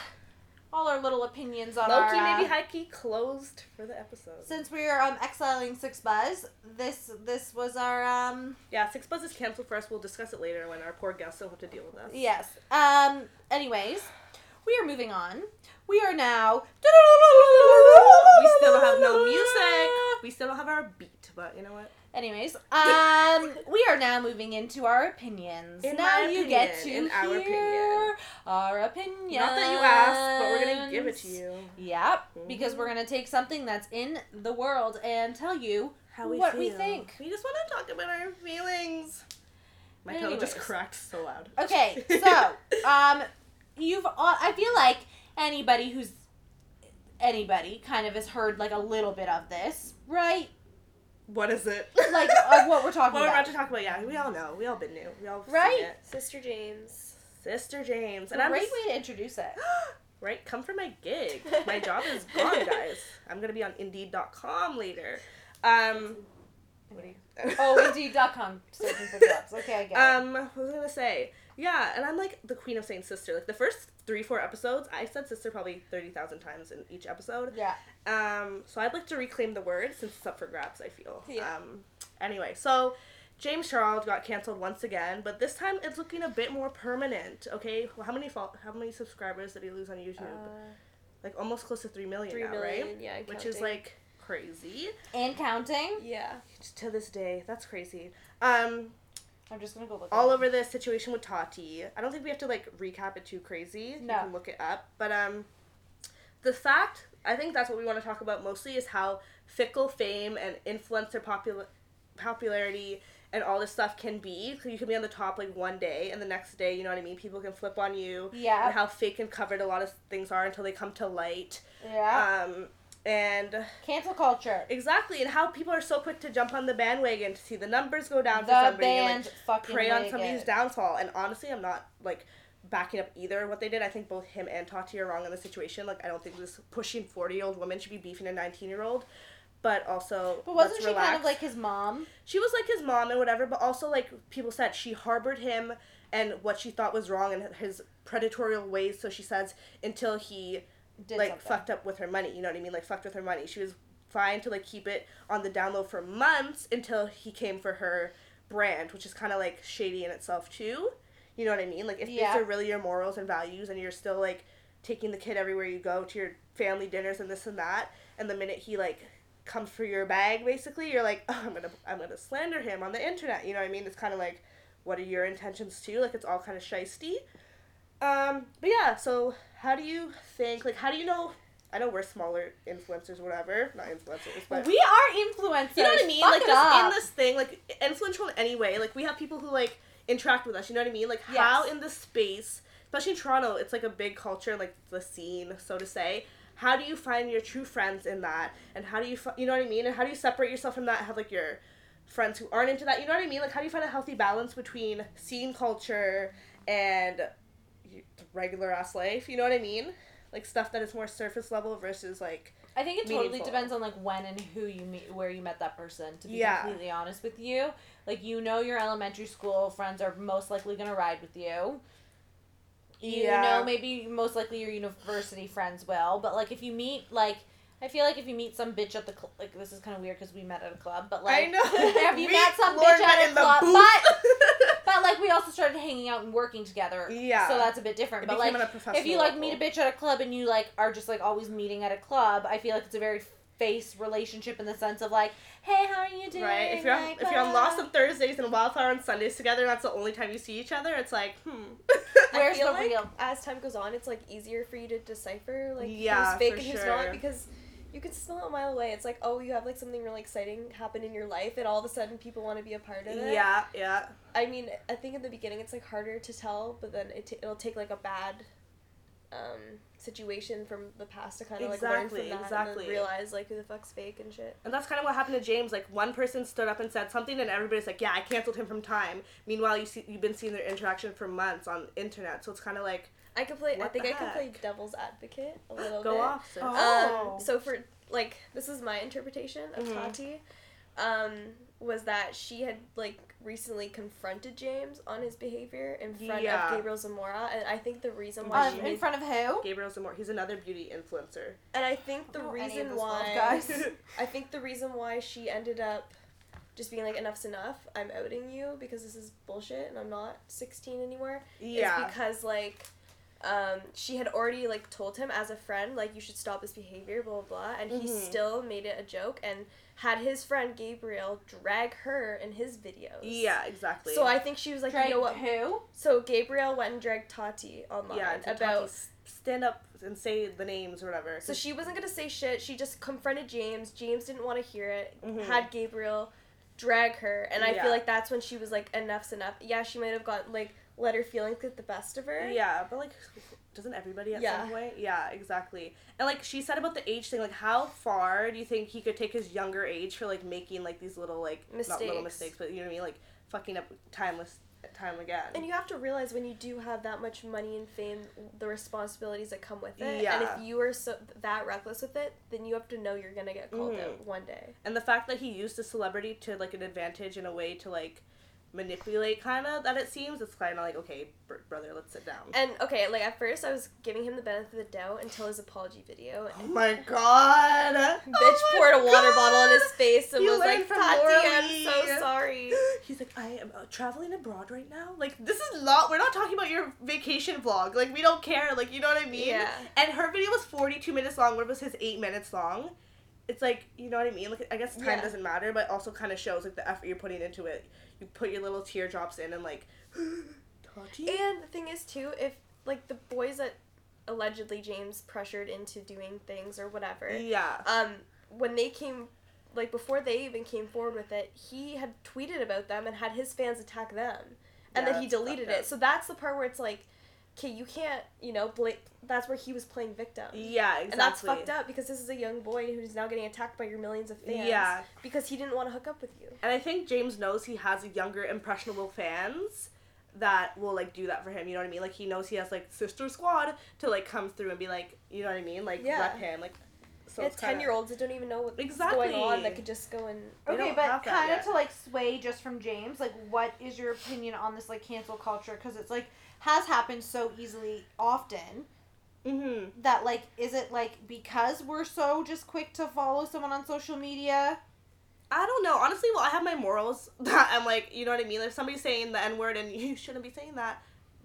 Speaker 1: all our little opinions on
Speaker 2: Loki,
Speaker 1: our. uh,
Speaker 2: maybe high key closed for the episode.
Speaker 1: since we're um, exiling Six Buzz, this this was our um
Speaker 2: yeah, Six Buzz is canceled for us. We'll discuss it later when our poor guests don't have to deal with us.
Speaker 1: yes um. Anyways, we are moving on. We are now.
Speaker 2: We still don't have no music. We still don't have our beat, but you know what?
Speaker 1: Anyways, um, we are now moving into our opinions.
Speaker 2: In
Speaker 1: now
Speaker 2: my
Speaker 1: you get to
Speaker 2: opinion, in our opinion.
Speaker 1: our opinions.
Speaker 2: Not that you asked, but we're gonna give it to you.
Speaker 1: Yep, because
Speaker 2: Mhm.
Speaker 1: we're gonna take something that's in the world and tell you
Speaker 2: How we
Speaker 1: what we think.
Speaker 2: We just want to talk about our feelings. My pillow just cracked so loud.
Speaker 1: Okay, so um, you've all, I feel like anybody who's anybody kind of has heard like a little bit of this, right?
Speaker 2: What is it?
Speaker 1: Like of what we're talking
Speaker 2: What we're
Speaker 1: about.
Speaker 2: about to talk about, yeah, we all know. We all been new. We all
Speaker 1: Right?
Speaker 2: Seen it.
Speaker 3: Sister James.
Speaker 2: Sister James,
Speaker 1: It's
Speaker 2: and
Speaker 1: a
Speaker 2: I'm
Speaker 1: great
Speaker 2: just-
Speaker 1: way to introduce it.
Speaker 2: right. Come for my gig. My job is gone, guys. I'm gonna be on Indeed.com later. Um, what do you?
Speaker 1: Oh, Indeed.com searching for jobs. Okay, I get it.
Speaker 2: Um, what was I gonna say? Yeah, and I'm like the queen of saying sister. Like the first three, four episodes, I said sister probably thirty thousand times in each episode.
Speaker 1: Yeah.
Speaker 2: Um, so I'd like to reclaim the word since it's up for grabs. I feel.
Speaker 3: Yeah.
Speaker 2: Um, anyway, so James Charles got canceled once again, but this time it's looking a bit more permanent. Okay, well, how many fo- how many subscribers did he lose on YouTube?
Speaker 3: Uh,
Speaker 2: like almost close to three million
Speaker 3: three
Speaker 2: now,
Speaker 3: million.
Speaker 2: right?
Speaker 3: Yeah. and
Speaker 2: Which is like crazy
Speaker 1: And counting.
Speaker 3: Yeah.
Speaker 2: to this day. That's crazy. Um,
Speaker 1: I'm just gonna go look.
Speaker 2: all
Speaker 1: it
Speaker 2: over this situation with Tati. I don't think we have to like recap it too crazy.
Speaker 1: No.
Speaker 2: You can look it up. But um the fact I think that's what we want to talk about mostly is how fickle fame and influencer popul- popularity and all this stuff can be. you can be on the top like one day, and the next day, you know what I mean. People can flip on you,
Speaker 1: Yeah.
Speaker 2: and how fake and covered a lot of things are until they come to light.
Speaker 1: Yeah.
Speaker 2: Um, and
Speaker 1: Cancel culture.
Speaker 2: exactly, and how people are so quick to jump on the bandwagon to see the numbers go down for
Speaker 1: The
Speaker 2: somebody, and,
Speaker 1: band
Speaker 2: like,
Speaker 1: fucking
Speaker 2: prey on somebody's
Speaker 1: it.
Speaker 2: downfall. And honestly, I'm not like backing up either what they did. I think both him and Tati are wrong in the situation. Like, I don't think this pushing 40 year old woman should be beefing a 19 year old. But also,
Speaker 1: But wasn't she kind of like his mom?
Speaker 2: she was like his mom and whatever, but also like people said she harbored him and what she thought was wrong and his predatorial ways. So she says until he
Speaker 1: Did
Speaker 2: like
Speaker 1: something.
Speaker 2: fucked up with her money. You know what I mean? Like fucked with her money. She was fine to like keep it on the down low for months until he came for her brand, which is kind of like shady in itself too. You know what I mean? Like if
Speaker 1: Yeah.
Speaker 2: these are really your morals and values, and you're still like taking the kid everywhere you go to your family dinners and this and that, and the minute he like comes for your bag, basically, you're like, oh, I'm gonna I'm gonna slander him on the internet. You know what I mean? It's kind of like, what are your intentions too? Like it's all kind of shisty. Um, but yeah, so how do you think? Like, how do you know? I know we're smaller influencers, whatever, not influencers, but
Speaker 1: we are influencers.
Speaker 2: you know what I mean?
Speaker 1: Fuck
Speaker 2: like just in this thing, like influential in any way. Like we have people who like interact with us. You know what I mean? Like how in this space, especially in Toronto, it's like a big culture, like the scene, so to say. How do you find your true friends in that? And how do you, you know what I mean? And how do you separate yourself from that? and Have like your friends who aren't into that. You know what I mean? Like how do you find a healthy balance between scene culture and regular ass life? You know what I mean? Like stuff that is more surface level versus like
Speaker 1: I think it totally depends on like when and who you meet, where you met that person. To be
Speaker 2: Yeah.
Speaker 1: completely honest with you, like you know your elementary school friends are most likely gonna ride with you. You
Speaker 2: Yeah.
Speaker 1: know, maybe most likely your university friends will, but like if you meet like. I feel like if you meet some bitch at the club, like this is kind of weird because we met at a club, but like
Speaker 2: I know.
Speaker 1: have you
Speaker 2: We-
Speaker 1: met some
Speaker 2: Lauren
Speaker 1: bitch at a club?
Speaker 2: booth.
Speaker 1: But but like we also started hanging out and working together.
Speaker 2: Yeah.
Speaker 1: So that's a bit different.
Speaker 2: It
Speaker 1: but like
Speaker 2: a
Speaker 1: if you like
Speaker 2: level.
Speaker 1: meet a bitch at a club and you like are just like always meeting at a club, I feel like it's a very face relationship in the sense of like, hey, how are you doing?
Speaker 2: Right. If you're on,
Speaker 1: Like,
Speaker 2: if you're on. Lost on Thursdays and Wildflower on Sundays together, that's the only time you see each other. It's like, hmm.
Speaker 1: Where's
Speaker 3: I feel
Speaker 1: the
Speaker 3: like
Speaker 1: real?
Speaker 3: as time goes on, it's like easier for you to decipher like
Speaker 2: Yeah,
Speaker 3: who's fake
Speaker 2: for
Speaker 3: and who's
Speaker 2: sure.
Speaker 3: not because you can smell it a mile away. It's like oh, you have like something really exciting happen in your life, and all of a sudden people want to be a part of it.
Speaker 2: yeah, yeah.
Speaker 3: I mean, I think in the beginning it's like harder to tell, but then it t- it'll take like a bad um, situation from the past to kind of like learn from that and
Speaker 2: exactly.
Speaker 3: then realize like who the fuck's fake and shit.
Speaker 2: And that's kind of what happened to James. Like one person stood up and said something, and everybody's like, "Yeah, I canceled him from Time." Meanwhile, you see, you've been seeing their interaction for months on internet, so it's kind of like,
Speaker 3: I could play. I think I could play devil's advocate a little
Speaker 2: go
Speaker 3: bit.
Speaker 2: off. Sis.
Speaker 1: Oh.
Speaker 3: Um, so for like this is my interpretation of
Speaker 2: Mhm.
Speaker 3: Tati, um, was that she had like recently confronted James on his behavior in front
Speaker 2: Yeah.
Speaker 3: of Gabriel Zamora, and I think the reason why
Speaker 1: Um,
Speaker 3: she
Speaker 1: in
Speaker 3: made,
Speaker 1: front of who?
Speaker 2: Gabriel Zamora, he's another beauty influencer.
Speaker 3: and I think the
Speaker 1: I don't know any of
Speaker 3: reason why
Speaker 1: guys.
Speaker 3: I think the reason why she ended up just being like enough's enough. I'm outing you because this is bullshit and I'm not 16 anymore.
Speaker 2: Yeah.
Speaker 3: Is because like um, she had already like told him as a friend like you should stop this behavior blah blah blah and he
Speaker 2: Mhm.
Speaker 3: still made it a joke and had his friend Gabriel drag her in his videos.
Speaker 2: yeah, exactly.
Speaker 3: So I think she was like,
Speaker 1: Drag
Speaker 3: you know what?
Speaker 1: who?
Speaker 3: So Gabriel went and dragged Tati online
Speaker 2: yeah, and
Speaker 3: about
Speaker 2: "Tati, stand up and say the names or whatever.
Speaker 3: So she wasn't gonna say shit. She just confronted James. James didn't want to hear it.
Speaker 2: Mhm.
Speaker 3: Had Gabriel drag her, and I
Speaker 2: Yeah.
Speaker 3: feel like that's when she was like, "Enough's enough." Yeah, she might have gotten like let her feelings get the best of her.
Speaker 2: Yeah, but like, doesn't everybody at
Speaker 3: Yeah.
Speaker 2: some point? Yeah, exactly. And like she said about the age thing, like how far do you think he could take his younger age for like making like these little like not little
Speaker 3: Mistakes.
Speaker 2: mistakes, but you know what I mean, like fucking up timeless time again.
Speaker 3: And you have to realize when you do have that much money and fame, the responsibilities that come with it.
Speaker 2: Yeah.
Speaker 3: And if you are so that reckless with it, then you have to know you're gonna get called
Speaker 2: Mhm.
Speaker 3: out one day.
Speaker 2: And the fact that he used the celebrity to like an advantage in a way to like manipulate kind of that it seems it's kind of like okay br- brother let's sit down
Speaker 3: And okay, like at first I was giving him the benefit of the doubt until his apology video.
Speaker 2: oh
Speaker 3: And
Speaker 2: my god
Speaker 3: bitch
Speaker 2: Oh my
Speaker 3: poured a water
Speaker 2: God!
Speaker 3: bottle in his face and was like, "Tati, I'm so sorry."
Speaker 2: he's like i am uh, traveling abroad right now like this is not we're not talking about your vacation vlog like we don't care like you know what i mean
Speaker 3: Yeah.
Speaker 2: and her video was 42 minutes long what was his 8 minutes long it's like you know what i mean like i guess time
Speaker 3: Yeah.
Speaker 2: doesn't matter but also kind of shows like the effort you're putting into it you put your little teardrops in and like?
Speaker 3: And the thing is too, if like the boys that allegedly James pressured into doing things or whatever,
Speaker 2: yeah
Speaker 3: um, when they came like before they even came forward with it, he had tweeted about them and had his fans attack them, and
Speaker 2: Yeah,
Speaker 3: then he deleted it. So that's the part where it's like, okay, you can't, you know, bla- That's where he was playing victim.
Speaker 2: Yeah, exactly.
Speaker 3: And that's fucked up because this is a young boy who's now getting attacked by your millions of fans.
Speaker 2: Yeah.
Speaker 3: Because he didn't want to hook up with you.
Speaker 2: And I think James knows he has younger, impressionable fans that will like do that for him. You know what I mean? Like he knows he has like sister squad to like come through and be like, you know what I mean? Like
Speaker 3: Yeah.
Speaker 2: rep him. Like so
Speaker 3: it's
Speaker 2: it's
Speaker 3: ten year olds that don't even know what's
Speaker 2: Exactly.
Speaker 3: going on that could just go and
Speaker 1: Okay, but kind of to like sway just from James, like what is your opinion on this like cancel culture? Because it's like has happened so easily often
Speaker 2: Mhm.
Speaker 1: that like is it like because we're so just quick to follow someone on social media?
Speaker 2: I don't know. Honestly, well, I have my morals that I'm like, you know what I mean? If somebody's saying the N word and you shouldn't be saying that,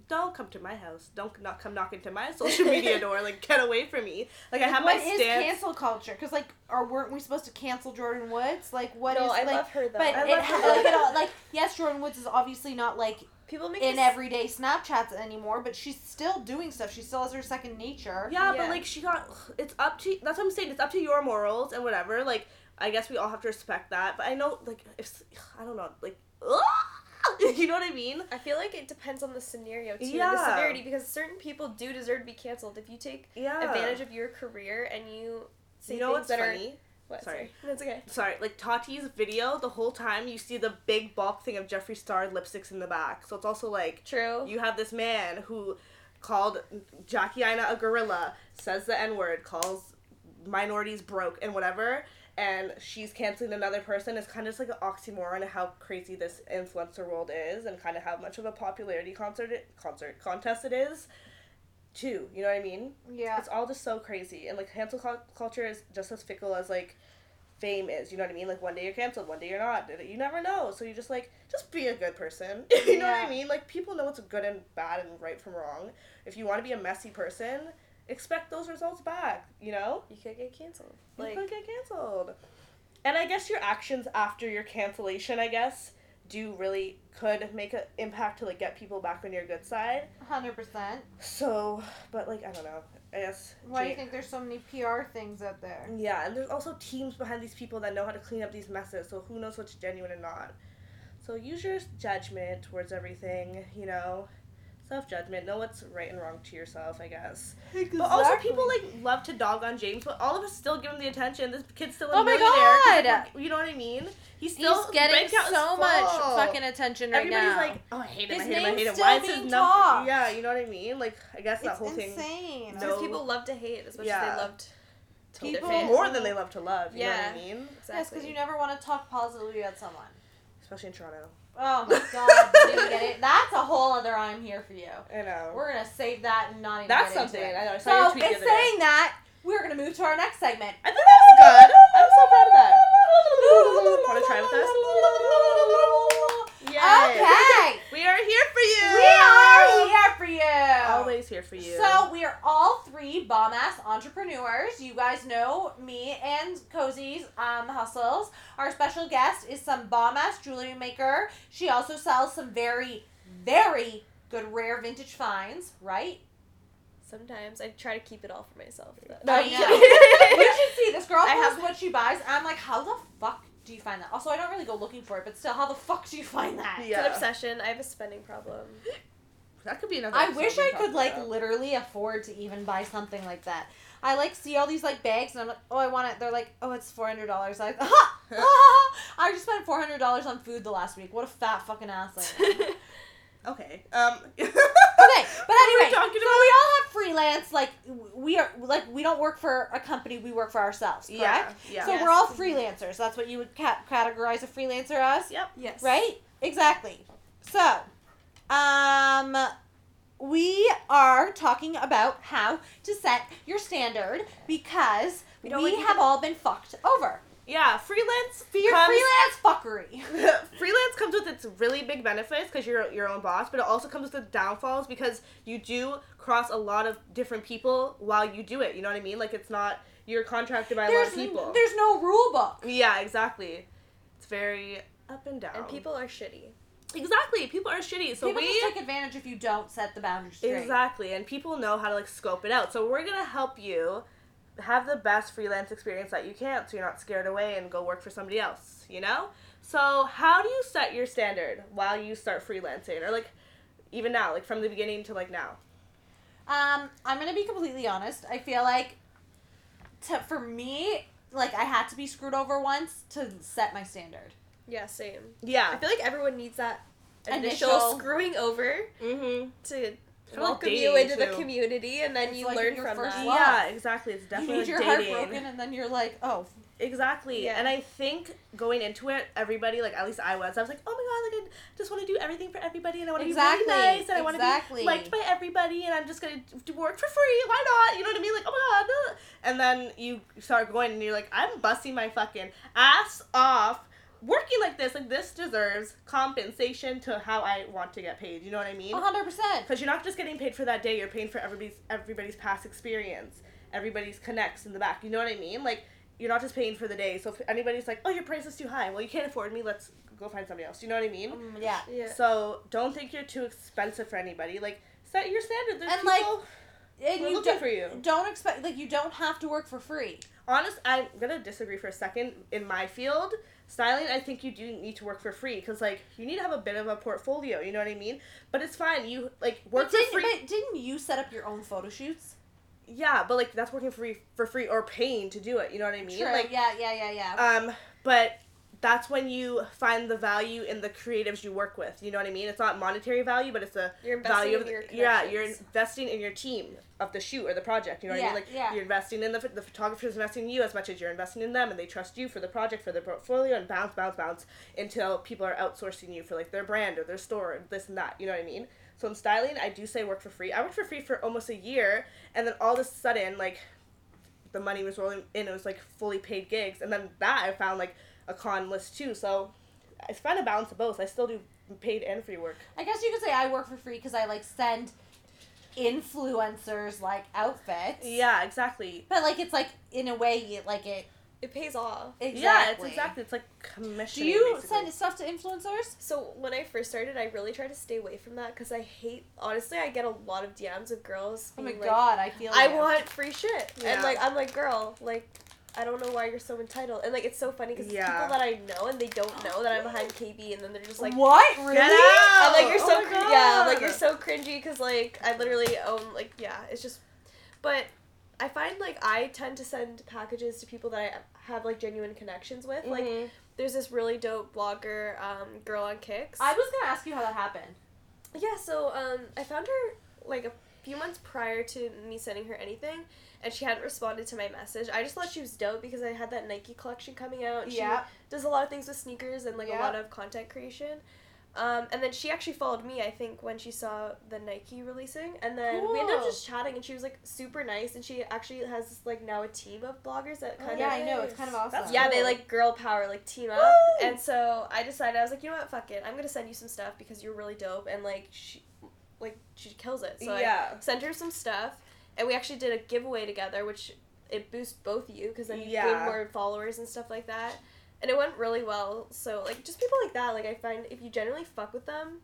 Speaker 2: don't come to my house. Don't not come knocking to my social media door. Like, get away from me. Like, I have
Speaker 1: what
Speaker 2: my
Speaker 1: is
Speaker 2: stance.
Speaker 1: cancel culture? Because like, or weren't we supposed to cancel Jordyn Woods? Like, what is
Speaker 3: no, I
Speaker 1: like?
Speaker 3: love her though.
Speaker 1: but
Speaker 2: I
Speaker 1: it
Speaker 2: love her.
Speaker 1: like, it all, like yes, Jordyn Woods is obviously not like
Speaker 3: people make
Speaker 1: in
Speaker 3: this-
Speaker 1: everyday Snapchats anymore, but she's still doing stuff. She still has her second nature.
Speaker 2: Yeah,
Speaker 3: Yeah.
Speaker 2: but like she got. It's up to. That's what I'm saying. It's up to your morals and whatever. Like, I guess we all have to respect that. But I know, like, if I don't know, like, you know what I mean?
Speaker 3: I feel like it depends on the scenario too,
Speaker 2: Yeah.
Speaker 3: the severity, because certain people do deserve to be canceled. If you take
Speaker 2: Yeah.
Speaker 3: advantage of your career and you say
Speaker 2: You know
Speaker 3: things
Speaker 2: what's
Speaker 3: that
Speaker 2: funny?
Speaker 3: are what?
Speaker 2: Sorry.
Speaker 3: That's okay.
Speaker 2: Sorry, like Tati's video, the whole time you see the big bulk thing of Jeffree Star lipsticks in the back. So it's also like
Speaker 3: True.
Speaker 2: you have this man who called Jackie Aina a gorilla, says the N word, calls minorities broke and whatever, and she's canceling another person. It's kind of just like an oxymoron of how crazy this influencer world is and kind of how much of a popularity concert it, concert contest it is. Too, you know what I mean?
Speaker 1: Yeah.
Speaker 2: It's all just so crazy, and like cancel culture is just as fickle as like fame is. You know what I mean? Like one day you're canceled, one day you're not. You never know. So you just like just be a good person. you know what I mean? Like people know what's good and bad and right from wrong. If you want to be a messy person, expect those results back. You know,
Speaker 3: You could get canceled.
Speaker 2: you
Speaker 3: Like
Speaker 2: could get canceled. And I guess your actions after your cancellation, I guess, do really could make an impact to like get people back on your good side.
Speaker 1: Hundred percent.
Speaker 2: So, but like I don't know. I guess.
Speaker 1: Why do you think there's so many PR things out there?
Speaker 2: Yeah, and there's also teams behind these people that know how to clean up these messes, so who knows what's genuine and not. So use your judgment towards everything, you know. Self judgment, know what's right and wrong to yourself, I guess. But also, people like love to dog on James, but all of us still give him the attention. This kid's still a
Speaker 1: Oh my God!
Speaker 2: You know what I mean? He's still
Speaker 1: He's getting
Speaker 2: bank account is
Speaker 1: so much fucking attention right
Speaker 2: Everybody's
Speaker 1: now.
Speaker 2: like, oh, I hate him,
Speaker 1: His
Speaker 2: I hate him, I hate him. Why is his
Speaker 1: being
Speaker 2: number?
Speaker 1: talked.
Speaker 2: Yeah, you know what I mean? Like, I guess that
Speaker 1: it's
Speaker 2: whole thing.
Speaker 1: insane.
Speaker 2: No.
Speaker 3: because people love to hate as much as they loved to
Speaker 1: People-
Speaker 3: fans.
Speaker 2: More than they love to love, you know
Speaker 3: Yeah.
Speaker 2: what I mean?
Speaker 3: Exactly.
Speaker 1: Yes, because you never want to talk positively about someone.
Speaker 2: Especially in Toronto.
Speaker 1: Oh my god, didn't get it. That's a whole other I'm here for you.
Speaker 2: I know.
Speaker 1: We're gonna save that and not even
Speaker 2: That's something. I know. I saw your
Speaker 1: So,
Speaker 2: tweet
Speaker 1: in
Speaker 2: the other
Speaker 1: saying
Speaker 2: day.
Speaker 1: that, we're gonna move to our next segment.
Speaker 2: I think that was good. I'm so proud of that. Want to try with us? Yay.
Speaker 1: Okay,
Speaker 2: are here for you.
Speaker 1: we are here for you.
Speaker 2: Always here for you.
Speaker 1: So we are all three bomb ass entrepreneurs. You guys know me and Cozy's um, hustles. Our special guest is some bomb ass jewelry maker. She also sells some very, very good rare vintage finds, right?
Speaker 3: Sometimes I try to keep it all for myself. But
Speaker 2: No,
Speaker 1: I
Speaker 2: you-
Speaker 1: know. you should see this girl
Speaker 3: I
Speaker 1: posts
Speaker 3: have-
Speaker 1: what she buys, I'm like, how the fuck do you find that? Also, I don't really go looking for it, but still, how the fuck do you find that?
Speaker 3: It's an obsession. I have a spending problem.
Speaker 2: that could be another.
Speaker 1: I wish I
Speaker 2: talk
Speaker 1: could like
Speaker 2: about.
Speaker 1: literally afford to even buy something like that. I like see all these like bags and I'm like, oh, I want it. They're like, oh, it's four hundred dollars. I ha, ha, I just spent four hundred dollars on food the last week. What a fat fucking ass I am.
Speaker 2: Okay. Um.
Speaker 1: Okay, but
Speaker 2: What were we
Speaker 1: anyway,
Speaker 2: talking
Speaker 1: so we all have freelance. Like we are like we don't work for a company. We work for ourselves. Correct.
Speaker 2: Yeah. Yeah.
Speaker 1: So
Speaker 3: Yes.
Speaker 1: we're all freelancers. That's what you would ca- categorize a freelancer as.
Speaker 2: Yep.
Speaker 3: yes.
Speaker 1: Right? Exactly. So, um, we are talking about how to set your standard because we,
Speaker 3: We like
Speaker 1: have all been fucked over.
Speaker 2: Yeah. Freelance.
Speaker 1: For your
Speaker 2: comes-
Speaker 1: freelance fuckery.
Speaker 2: freelance comes with its really big benefits because you're your own boss, but it also comes with the downfalls because you do cross a lot of different people while you do it. You know what I mean? Like it's not you're contracted by a lot of people.
Speaker 1: there's no rule book.
Speaker 2: yeah, exactly. It's very up and down.
Speaker 3: And people are shitty.
Speaker 2: exactly people are shitty. So
Speaker 1: People
Speaker 2: we
Speaker 1: just take advantage if you don't set the boundaries straight.
Speaker 2: exactly, and people know how to like scope it out. So we're gonna help you have the best freelance experience that you can so you're not scared away and go work for somebody else, you know? So, how do you set your standard while you start freelancing or like even now, like from the beginning to like now?
Speaker 1: Um, I'm gonna be completely honest. I feel like, to for me, like I had to be screwed over once to set my standard.
Speaker 3: Yeah, same.
Speaker 2: Yeah.
Speaker 3: I feel like everyone needs that initial,
Speaker 1: Initial-
Speaker 3: screwing over
Speaker 2: Mhm.
Speaker 3: to
Speaker 2: like
Speaker 3: welcome you
Speaker 2: dating,
Speaker 3: into the community, and then
Speaker 1: It's
Speaker 3: you
Speaker 1: like
Speaker 3: learn
Speaker 1: your
Speaker 3: from
Speaker 1: first
Speaker 3: that.
Speaker 1: love.
Speaker 2: Yeah, exactly. It's definitely
Speaker 1: You
Speaker 2: definitely
Speaker 1: need your
Speaker 2: dating.
Speaker 1: heart broken, and then you're like, oh,
Speaker 2: Exactly.
Speaker 3: Yeah.
Speaker 2: And I think going into it, everybody, like at least I was, I was like, oh my god, like I just want to do everything for everybody, and I want to
Speaker 1: Exactly,
Speaker 2: be really nice, and I want to be liked by everybody, and I'm just gonna do work for free. Why not? You know what I mean? Like, oh my god. uh. And then you start going, and you're like, I'm busting my fucking ass off. Working like this, like this deserves compensation to how I want to get paid. You know what I mean?
Speaker 1: hundred percent.
Speaker 2: Because you're not just getting paid for that day, you're paying for everybody's everybody's past experience, everybody's connects in the back. You know what I mean? Like you're not just paying for the day. So if anybody's like, "Oh, your price is too high," well, you can't afford me. Let's go find somebody else. You know what I mean?
Speaker 1: Mm, yeah.
Speaker 3: Yeah.
Speaker 2: So don't think you're too expensive for anybody. Like set your standard. There's
Speaker 1: And, like,
Speaker 2: people
Speaker 1: And
Speaker 2: who are
Speaker 1: you
Speaker 2: looking
Speaker 1: don't,
Speaker 2: for you.
Speaker 1: don't expect like you don't have to work for free.
Speaker 2: Honest, I'm gonna disagree for a second. In my field, styling, I think you do need to work for free because like you need to have a bit of a portfolio. You know what I mean? But it's fine. You like work
Speaker 1: But
Speaker 2: for
Speaker 1: didn't,
Speaker 2: free.
Speaker 1: but didn't you set up your own photo shoots?
Speaker 2: Yeah, but like that's working for free for free or paying to do it. You know what I mean?
Speaker 1: True.
Speaker 2: Like
Speaker 1: yeah, yeah, yeah, yeah.
Speaker 2: um, but that's when you find the value in the creatives you work with. You know what I mean? It's not monetary value, but it's a
Speaker 3: You're investing
Speaker 2: value
Speaker 3: in
Speaker 2: of the,
Speaker 3: your
Speaker 2: yeah. You're investing in your team of the shoot or the project. You know what I mean? Like
Speaker 1: yeah.
Speaker 2: you're investing in the the photographer's investing in you as much as you're investing in them, and they trust you for the project, for the portfolio, and bounce, bounce, bounce until people are outsourcing you for like their brand or their store and this and that. You know what I mean? So in styling, I do say work for free. I worked for free for almost a year, and then all of a sudden, like, the money was rolling in. It was like fully paid gigs, and then that I found like a con list too. So I find a balance of both. I still do paid and free work.
Speaker 1: I guess you could say I work for free because I like send influencers like outfits.
Speaker 2: Yeah, exactly.
Speaker 1: But like it's like in a way you like it
Speaker 3: It pays off.
Speaker 1: exactly.
Speaker 2: Yeah, it's exactly. It's like
Speaker 1: Do
Speaker 2: commission.
Speaker 1: you send stuff to influencers?
Speaker 3: So when I first started, I really tried to stay away from that because I hate. Honestly, I get a lot of DMs of girls.
Speaker 1: Oh my
Speaker 3: like,
Speaker 1: god, I feel like
Speaker 3: I
Speaker 1: you.
Speaker 3: want free shit,
Speaker 2: Yeah.
Speaker 3: and like I'm like, girl, like. I don't know why you're so entitled, and like it's so funny because
Speaker 2: Yeah.
Speaker 3: people that I know and they don't know that I'm behind KB, and then they're just like,
Speaker 1: what really?
Speaker 3: I'm like you're
Speaker 2: Oh
Speaker 3: so cr- yeah, like you're so cringy because like I literally own like yeah, it's just, but I find like I tend to send packages to people that I have like genuine connections with. Like
Speaker 2: Mhm.
Speaker 3: there's this really dope blogger, um, girl on Kicks.
Speaker 1: I was gonna ask you how that happened.
Speaker 3: Yeah, so um, I found her like a few months prior to me sending her anything, and she hadn't responded to my message. I just thought she was dope because I had that Nike collection coming out. She
Speaker 1: Yeah.
Speaker 3: does a lot of things with sneakers and like
Speaker 1: Yeah.
Speaker 3: a lot of content creation. Um, and then she actually followed me, I think, when she saw the Nike releasing. And then we ended up just chatting, and she was like super nice. And she actually has like now a team of bloggers that
Speaker 2: Oh,
Speaker 3: kind
Speaker 1: yeah,
Speaker 3: of yeah,
Speaker 1: I know. It's kind of awesome.
Speaker 2: That's
Speaker 3: yeah, they like girl power, like team up.
Speaker 2: Woo!
Speaker 3: And so I decided I was like, you know what, fuck it, I'm gonna send you some stuff because you're really dope and like she, like she kills it. So
Speaker 2: yeah.
Speaker 3: I sent her some stuff, and we actually did a giveaway together, which it boosts both you because then you
Speaker 2: Yeah.
Speaker 3: gain more followers and stuff like that. And it went really well. So like just people like that, like I find if you generally fuck with them,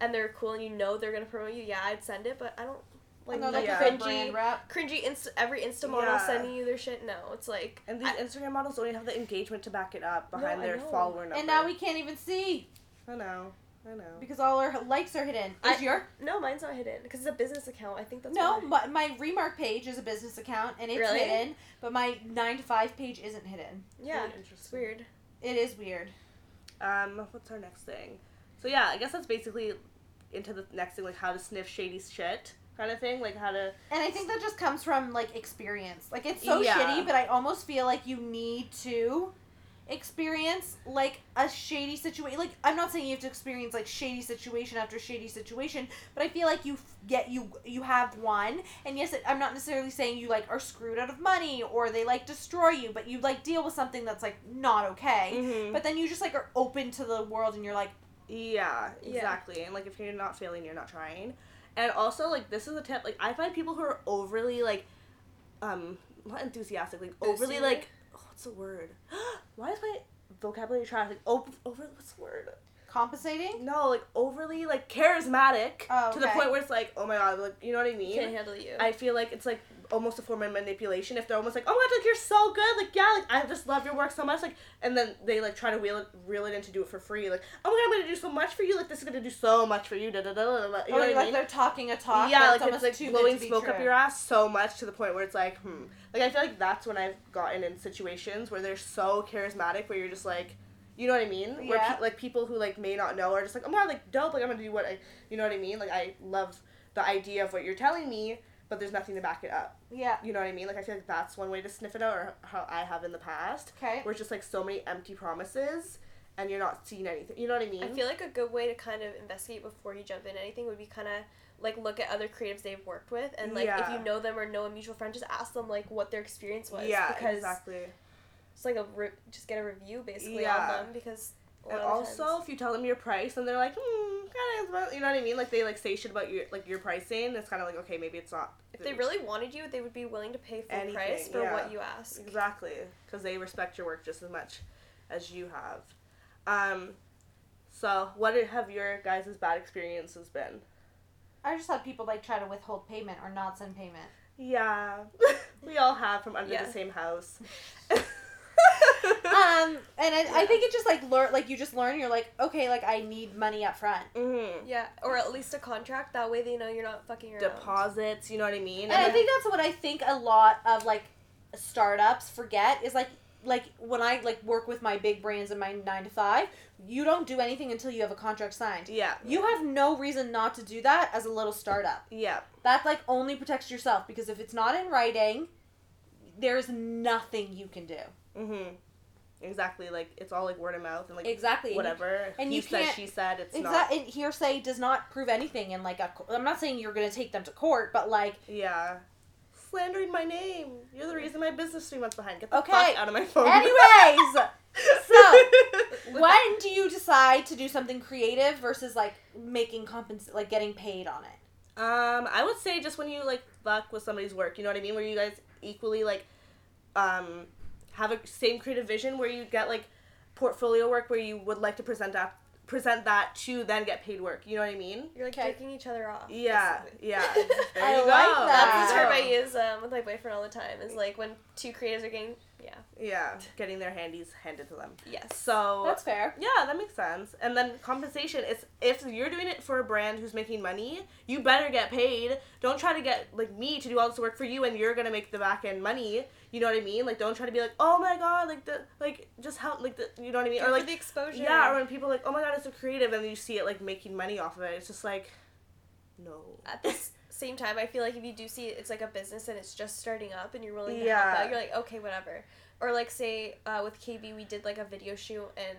Speaker 3: and they're cool and you know they're gonna promote you, yeah, I'd send it. But I don't like
Speaker 1: no,
Speaker 3: the
Speaker 1: like
Speaker 2: yeah.
Speaker 3: cringy,
Speaker 1: brand
Speaker 3: cringy insta every insta model
Speaker 2: Yeah.
Speaker 3: sending you their shit. No, it's like
Speaker 2: And these
Speaker 3: I-
Speaker 2: Instagram models don't even have the engagement to back it up behind
Speaker 3: I
Speaker 2: their follower number.
Speaker 1: And now we can't even see
Speaker 2: I know. I know.
Speaker 1: because all our likes are hidden.
Speaker 3: I-
Speaker 1: Is your
Speaker 3: No, mine's not hidden because it's a business account. I think that's
Speaker 1: no?
Speaker 3: why.
Speaker 1: My, my remark page is a business account and it's
Speaker 3: Really?
Speaker 1: hidden, but my nine to five page isn't hidden.
Speaker 3: Yeah,
Speaker 2: Really
Speaker 3: it's
Speaker 2: interesting.
Speaker 3: weird.
Speaker 1: It is weird.
Speaker 2: Um, what's our next thing? So yeah, I guess that's basically into the next thing, like how to sniff shady shit kind of thing, like how to.
Speaker 1: And I think that just comes from like experience. Like it's so
Speaker 2: Yeah.
Speaker 1: shitty, but I almost feel like you need to experience like a shady situation. Like I'm not saying you have to experience like shady situation after shady situation, but I feel like you f- get you you have one. And yes, it, I'm not necessarily saying you like are screwed out of money or they like destroy you, but you like deal with something that's like not okay.
Speaker 2: Mhm.
Speaker 1: But then you just like are open to the world and you're like,
Speaker 2: Yeah,
Speaker 3: Yeah.
Speaker 2: exactly. And like if you're not failing, you're not trying. And also like this is a tip. Like I find people who are overly like, um, not enthusiastic, like overly like, what's the word? Why is my vocabulary trash? Like over, over what's the word?
Speaker 1: compensating.
Speaker 2: No, like overly like charismatic
Speaker 1: Oh,
Speaker 2: to the point where it's like, oh my god, like you know what I mean?
Speaker 3: Can't handle you.
Speaker 2: I feel like it's like almost a form of manipulation if they're almost like, oh my god, like you're so good, like yeah, like I just love your work so much, like, and then they like try to reel it, reel it in to do it for free, like, oh my god, I'm gonna do so much for you, like this is gonna do so much for you, da da da da. da. You know
Speaker 1: Or
Speaker 2: what I
Speaker 1: like
Speaker 2: mean?
Speaker 1: they're talking a talk.
Speaker 2: yeah, like
Speaker 1: it's almost
Speaker 2: it's
Speaker 1: too
Speaker 2: like blowing smoke up your ass so much to the point where it's like, hmm. Like I feel like that's when I've gotten in situations where they're so charismatic, where you're just like, you know what I mean? Where
Speaker 1: Yeah.
Speaker 2: pe- like people who like may not know are just like, oh my god, like dope, like I'm gonna do what I, you know what I mean? Like I love the idea of what you're telling me, but there's nothing to back it up.
Speaker 1: Yeah.
Speaker 2: You know what I mean? Like I feel like that's one way to sniff it out, or how I have in the past,
Speaker 1: Okay.
Speaker 2: where it's just like so many empty promises, and you're not seeing anything. You know what I mean?
Speaker 3: I feel like a good way to kind of investigate before you jump in anything would be kind of like look at other creatives they've worked with and like if you know them or know a mutual friend just ask them like what their experience was
Speaker 2: yeah,
Speaker 3: because
Speaker 2: exactly.
Speaker 3: it's like a re- just get a review basically
Speaker 2: Yeah.
Speaker 3: on them because
Speaker 2: And also,
Speaker 3: times-
Speaker 2: if you tell them your price, and they're like, hmm, kind of, well," you know what I mean? Like they like say shit about your like your pricing. It's kind of like okay, maybe it's not.
Speaker 3: if they really wanted you they would be willing to pay full
Speaker 2: Anything,
Speaker 3: price for
Speaker 2: yeah.
Speaker 3: what you ask
Speaker 2: exactly because they respect your work just as much as you have. Um, so what have your guys' bad experiences been?
Speaker 1: I just had people like try to withhold payment or not send payment.
Speaker 2: Yeah, we all have from under
Speaker 3: Yeah.
Speaker 2: the same house.
Speaker 1: um, and I, I think it just like learn like you just learn. You're like, okay, like I need money up front.
Speaker 2: mm-hmm.
Speaker 3: yeah or at least a contract that way they know you're not fucking around
Speaker 2: Deposits, you know what I mean?
Speaker 1: And I think that's what I think a lot of like startups forget is like like when I like work with my big brands in my nine to five, you don't do anything until you have a contract signed.
Speaker 2: yeah,
Speaker 1: You have no reason not to do that as a little startup.
Speaker 2: yeah,
Speaker 1: That like only protects yourself because if it's not in writing, there's nothing you can do.
Speaker 2: mm-hmm. Exactly, like it's all like word of mouth and like
Speaker 1: Exactly.
Speaker 2: Whatever.
Speaker 1: and
Speaker 2: he
Speaker 1: you
Speaker 2: said, she said. It's not.
Speaker 1: And hearsay does not prove anything. And like, a, I'm not saying you're gonna take them to court, but like,
Speaker 2: Yeah. Slandering my name. You're the reason my business three months behind. Get the
Speaker 1: Okay.
Speaker 2: fuck out of my phone.
Speaker 1: anyways, so when do you decide to do something creative versus like making compens like getting paid on it?
Speaker 2: um, I would say just when you like fuck with somebody's work, you know what I mean? Where you guys equally like, um, have a same creative vision where you get like portfolio work where you would like to present that present that to then get paid work. You know what I mean?
Speaker 3: you're like
Speaker 1: Okay.
Speaker 3: taking each other off
Speaker 2: Yeah,
Speaker 3: basically.
Speaker 2: yeah. There
Speaker 1: I
Speaker 2: you go.
Speaker 1: like that.
Speaker 3: That's the
Speaker 2: There
Speaker 3: term I use um, with my boyfriend all the time. Is like when two creatives are getting, yeah,
Speaker 2: Yeah, getting their handies handed to them.
Speaker 3: yes.
Speaker 2: So
Speaker 1: That's fair.
Speaker 2: Yeah, that makes sense. And then compensation is if you're doing it for a brand who's making money, you better get paid. Don't try to get like me to do all this work for you and you're gonna make the back end money. You know what I mean? Like don't try to be like, oh my god, like the like just help like the you know what I mean? Or like
Speaker 3: the exposure.
Speaker 2: yeah, or when people are like, oh my god, it's so creative, and then you see it like making money off of it. It's just like, no.
Speaker 3: At the same time, I feel like if you do see it, it's like a business and it's just starting up, and you're willing to
Speaker 2: Yeah.
Speaker 3: help out, you're like, okay, whatever. Or like say uh, with KB, we did like a video shoot, and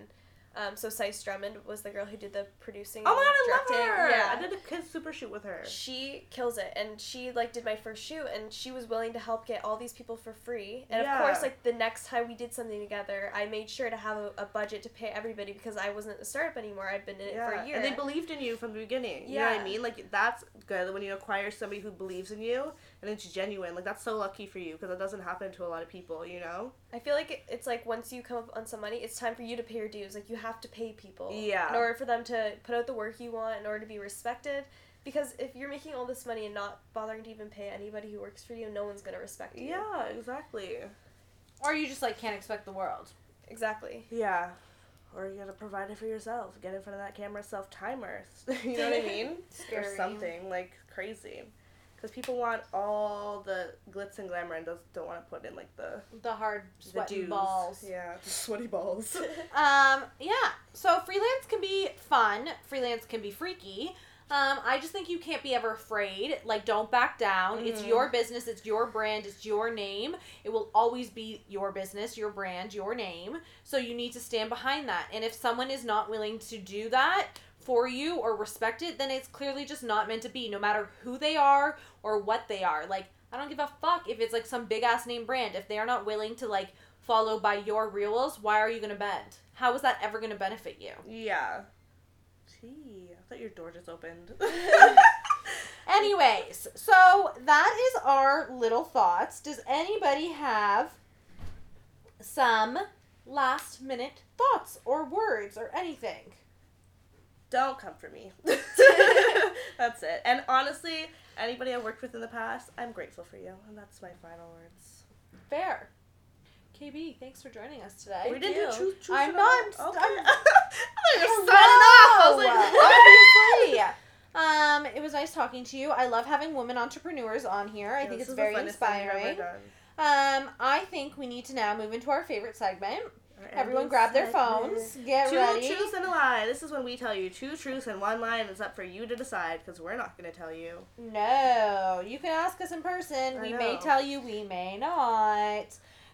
Speaker 3: um, so Sice Drummond was the girl who did the producing.
Speaker 2: Oh my god, I
Speaker 3: and
Speaker 2: love her.
Speaker 3: Yeah.
Speaker 2: I did a kid super shoot with her.
Speaker 3: She kills it, and she like did my first shoot, and she was willing to help get all these people for free. And
Speaker 2: Yeah.
Speaker 3: of course, like the next time we did something together, I made sure to have a, a budget to pay everybody because I wasn't a startup anymore. I'd been in it for a year.
Speaker 2: And they believed in you from the beginning. You know what I mean? Like that's good when you acquire somebody who believes in you and it's genuine. Like that's so lucky for you because it doesn't happen to a lot of people. You know?
Speaker 3: I feel like it's like once you come up on some money, it's time for you to pay your dues. Like you have to pay people.
Speaker 2: Yeah.
Speaker 3: In order for them to put out the work you want, in order to be respected. Because if you're making all this money and not bothering to even pay anybody who works for you, no one's gonna respect you.
Speaker 2: Yeah, exactly.
Speaker 1: Or you just like can't expect the world.
Speaker 3: Exactly.
Speaker 2: Yeah. Or you gotta provide it for yourself. Get in front of that camera self timer. you know what I mean? or something like crazy. Because people want all the glitz and glamour and does, don't want to put in like the
Speaker 1: The hard
Speaker 2: the
Speaker 1: balls.
Speaker 2: Yeah, the sweaty balls.
Speaker 1: Um, yeah. So freelance can be fun. Freelance can be freaky. Um, I just think you can't be ever afraid. Like, don't back down. It's
Speaker 2: Mhm.
Speaker 1: your business. It's your brand. It's your name. It will always be your business, your brand, your name. So you need to stand behind that. And if someone is not willing to do that for you or respect it, then it's clearly just not meant to be. No matter who they are or what they are. Like, I don't give a fuck if it's like some big ass name brand. If they are not willing to like follow by your rules, why are you gonna bend? How is that ever gonna benefit you?
Speaker 2: yeah. Gee, I thought your door just opened.
Speaker 1: Anyways, so that is our little thoughts. Does anybody have some last minute thoughts or words or anything?
Speaker 2: Don't come for me. that's it. And honestly, anybody I worked with in the past, I'm grateful for you, and that's my final words.
Speaker 1: Fair. KB, thanks for joining us today.
Speaker 2: we didn't
Speaker 3: you.
Speaker 2: do truth, truth
Speaker 1: I'm not-.
Speaker 2: Okay.
Speaker 1: I'm-
Speaker 2: I thought you were signing off. I was like, what?
Speaker 1: Obviously. Um, it was nice talking to you. I love having women entrepreneurs on here. I
Speaker 2: Yeah,
Speaker 1: think it's very
Speaker 2: thing we've ever
Speaker 1: inspiring. Um, I think we need to now move into our favorite segment.
Speaker 2: Our
Speaker 1: Everyone grab their phones, get
Speaker 2: Two
Speaker 1: ready.
Speaker 2: truths and a lie. This is when we tell you two truths and one lie, and it's up for you to decide because we're not going to tell you.
Speaker 1: No, you can ask us in person.
Speaker 2: I
Speaker 1: we may tell you, we may not.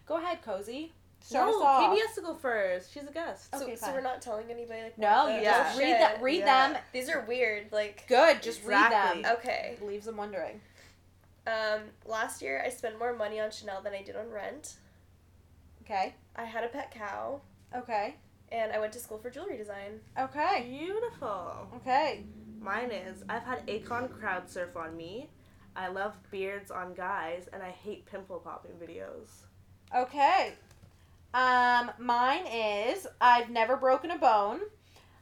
Speaker 1: Go ahead, Cozy. Start
Speaker 2: no,
Speaker 1: us off.
Speaker 2: KB has to go first. She's a guest.
Speaker 3: So,
Speaker 1: Okay,
Speaker 3: so
Speaker 1: fine.
Speaker 3: we're not telling anybody like
Speaker 1: No, you
Speaker 3: the-
Speaker 2: Yeah.
Speaker 1: just read
Speaker 3: shit.
Speaker 1: that. Read
Speaker 2: Yeah.
Speaker 1: them.
Speaker 3: These are weird. Like
Speaker 1: Good. Just
Speaker 2: Exactly.
Speaker 1: read them.
Speaker 3: okay.
Speaker 1: Leaves them wondering.
Speaker 3: Um, last year I spent more money on Chanel than I did on rent.
Speaker 1: Okay.
Speaker 3: I had a pet cow,
Speaker 1: Okay.
Speaker 3: and I went to school for jewelry design.
Speaker 1: Okay.
Speaker 2: Beautiful.
Speaker 1: Okay.
Speaker 2: Mine is I've had Akon crowd surf on me. I love beards on guys, and I hate pimple popping videos.
Speaker 1: Okay. Um, mine is I've never broken a bone.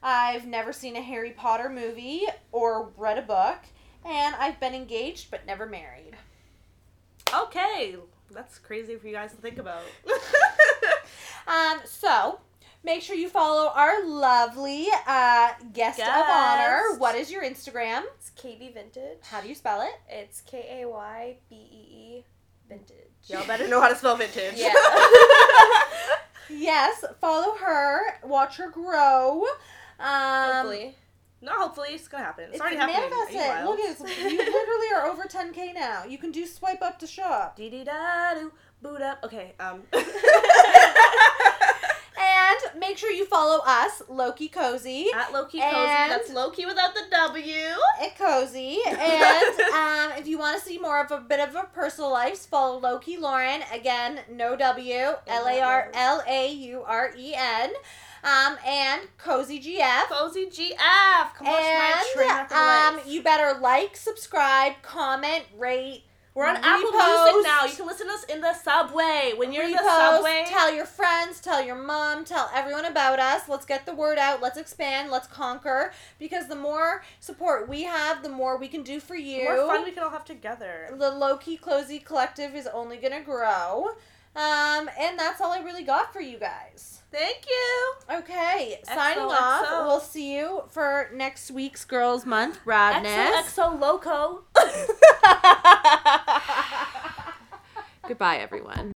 Speaker 1: I've never seen a Harry Potter movie or read a book, and I've been engaged but never married.
Speaker 2: Okay, that's crazy for you guys to think about.
Speaker 1: Um, so make sure you follow our lovely uh, guest, of honor. What is your Instagram?
Speaker 3: It's KB Vintage.
Speaker 1: How do you spell it?
Speaker 3: It's K A Y B E E Vintage.
Speaker 2: Y'all better know how to spell vintage.
Speaker 3: Yeah.
Speaker 1: Yes, follow her. Watch her grow. Um,
Speaker 3: Hopefully.
Speaker 2: no, hopefully it's gonna happen. It's,
Speaker 1: It's
Speaker 2: already happening.
Speaker 1: manifest
Speaker 2: you
Speaker 1: it. Look at it. You literally are over 10k now. You can do swipe up to shop.
Speaker 2: Dee dee da do boot up. Okay. Um.
Speaker 1: And make sure you follow us, Lokey Cozy.
Speaker 2: At Lokey Cozy. That's Lokey without the W.
Speaker 1: At Cozy. And um, if you want to see more of a bit of a personal life, follow Lokey Lauren. Again, no W. L A R L A U R E N. Um, and Cozy GF.
Speaker 2: Cozy GF. Come on, my train wreck of
Speaker 1: And um, you better like, subscribe, comment, rate.
Speaker 2: We're on Apple
Speaker 1: repost.
Speaker 2: Music now. You can listen to us in the subway. When you're in the subway.
Speaker 1: Tell your friends, tell your mom, tell everyone about us. Let's get the word out. Let's expand. Let's conquer. Because the more support we have, the more we can do for
Speaker 2: the
Speaker 1: you.
Speaker 2: more fun we can all have together.
Speaker 1: the low key cozy collective is only gonna grow. Um, and that's all I really got for you guys.
Speaker 2: Thank you.
Speaker 1: Okay, signing
Speaker 2: XOXO.
Speaker 1: off. We'll see you for next week's Girls Month Radness.
Speaker 2: XOXO Loco.
Speaker 1: Goodbye, everyone.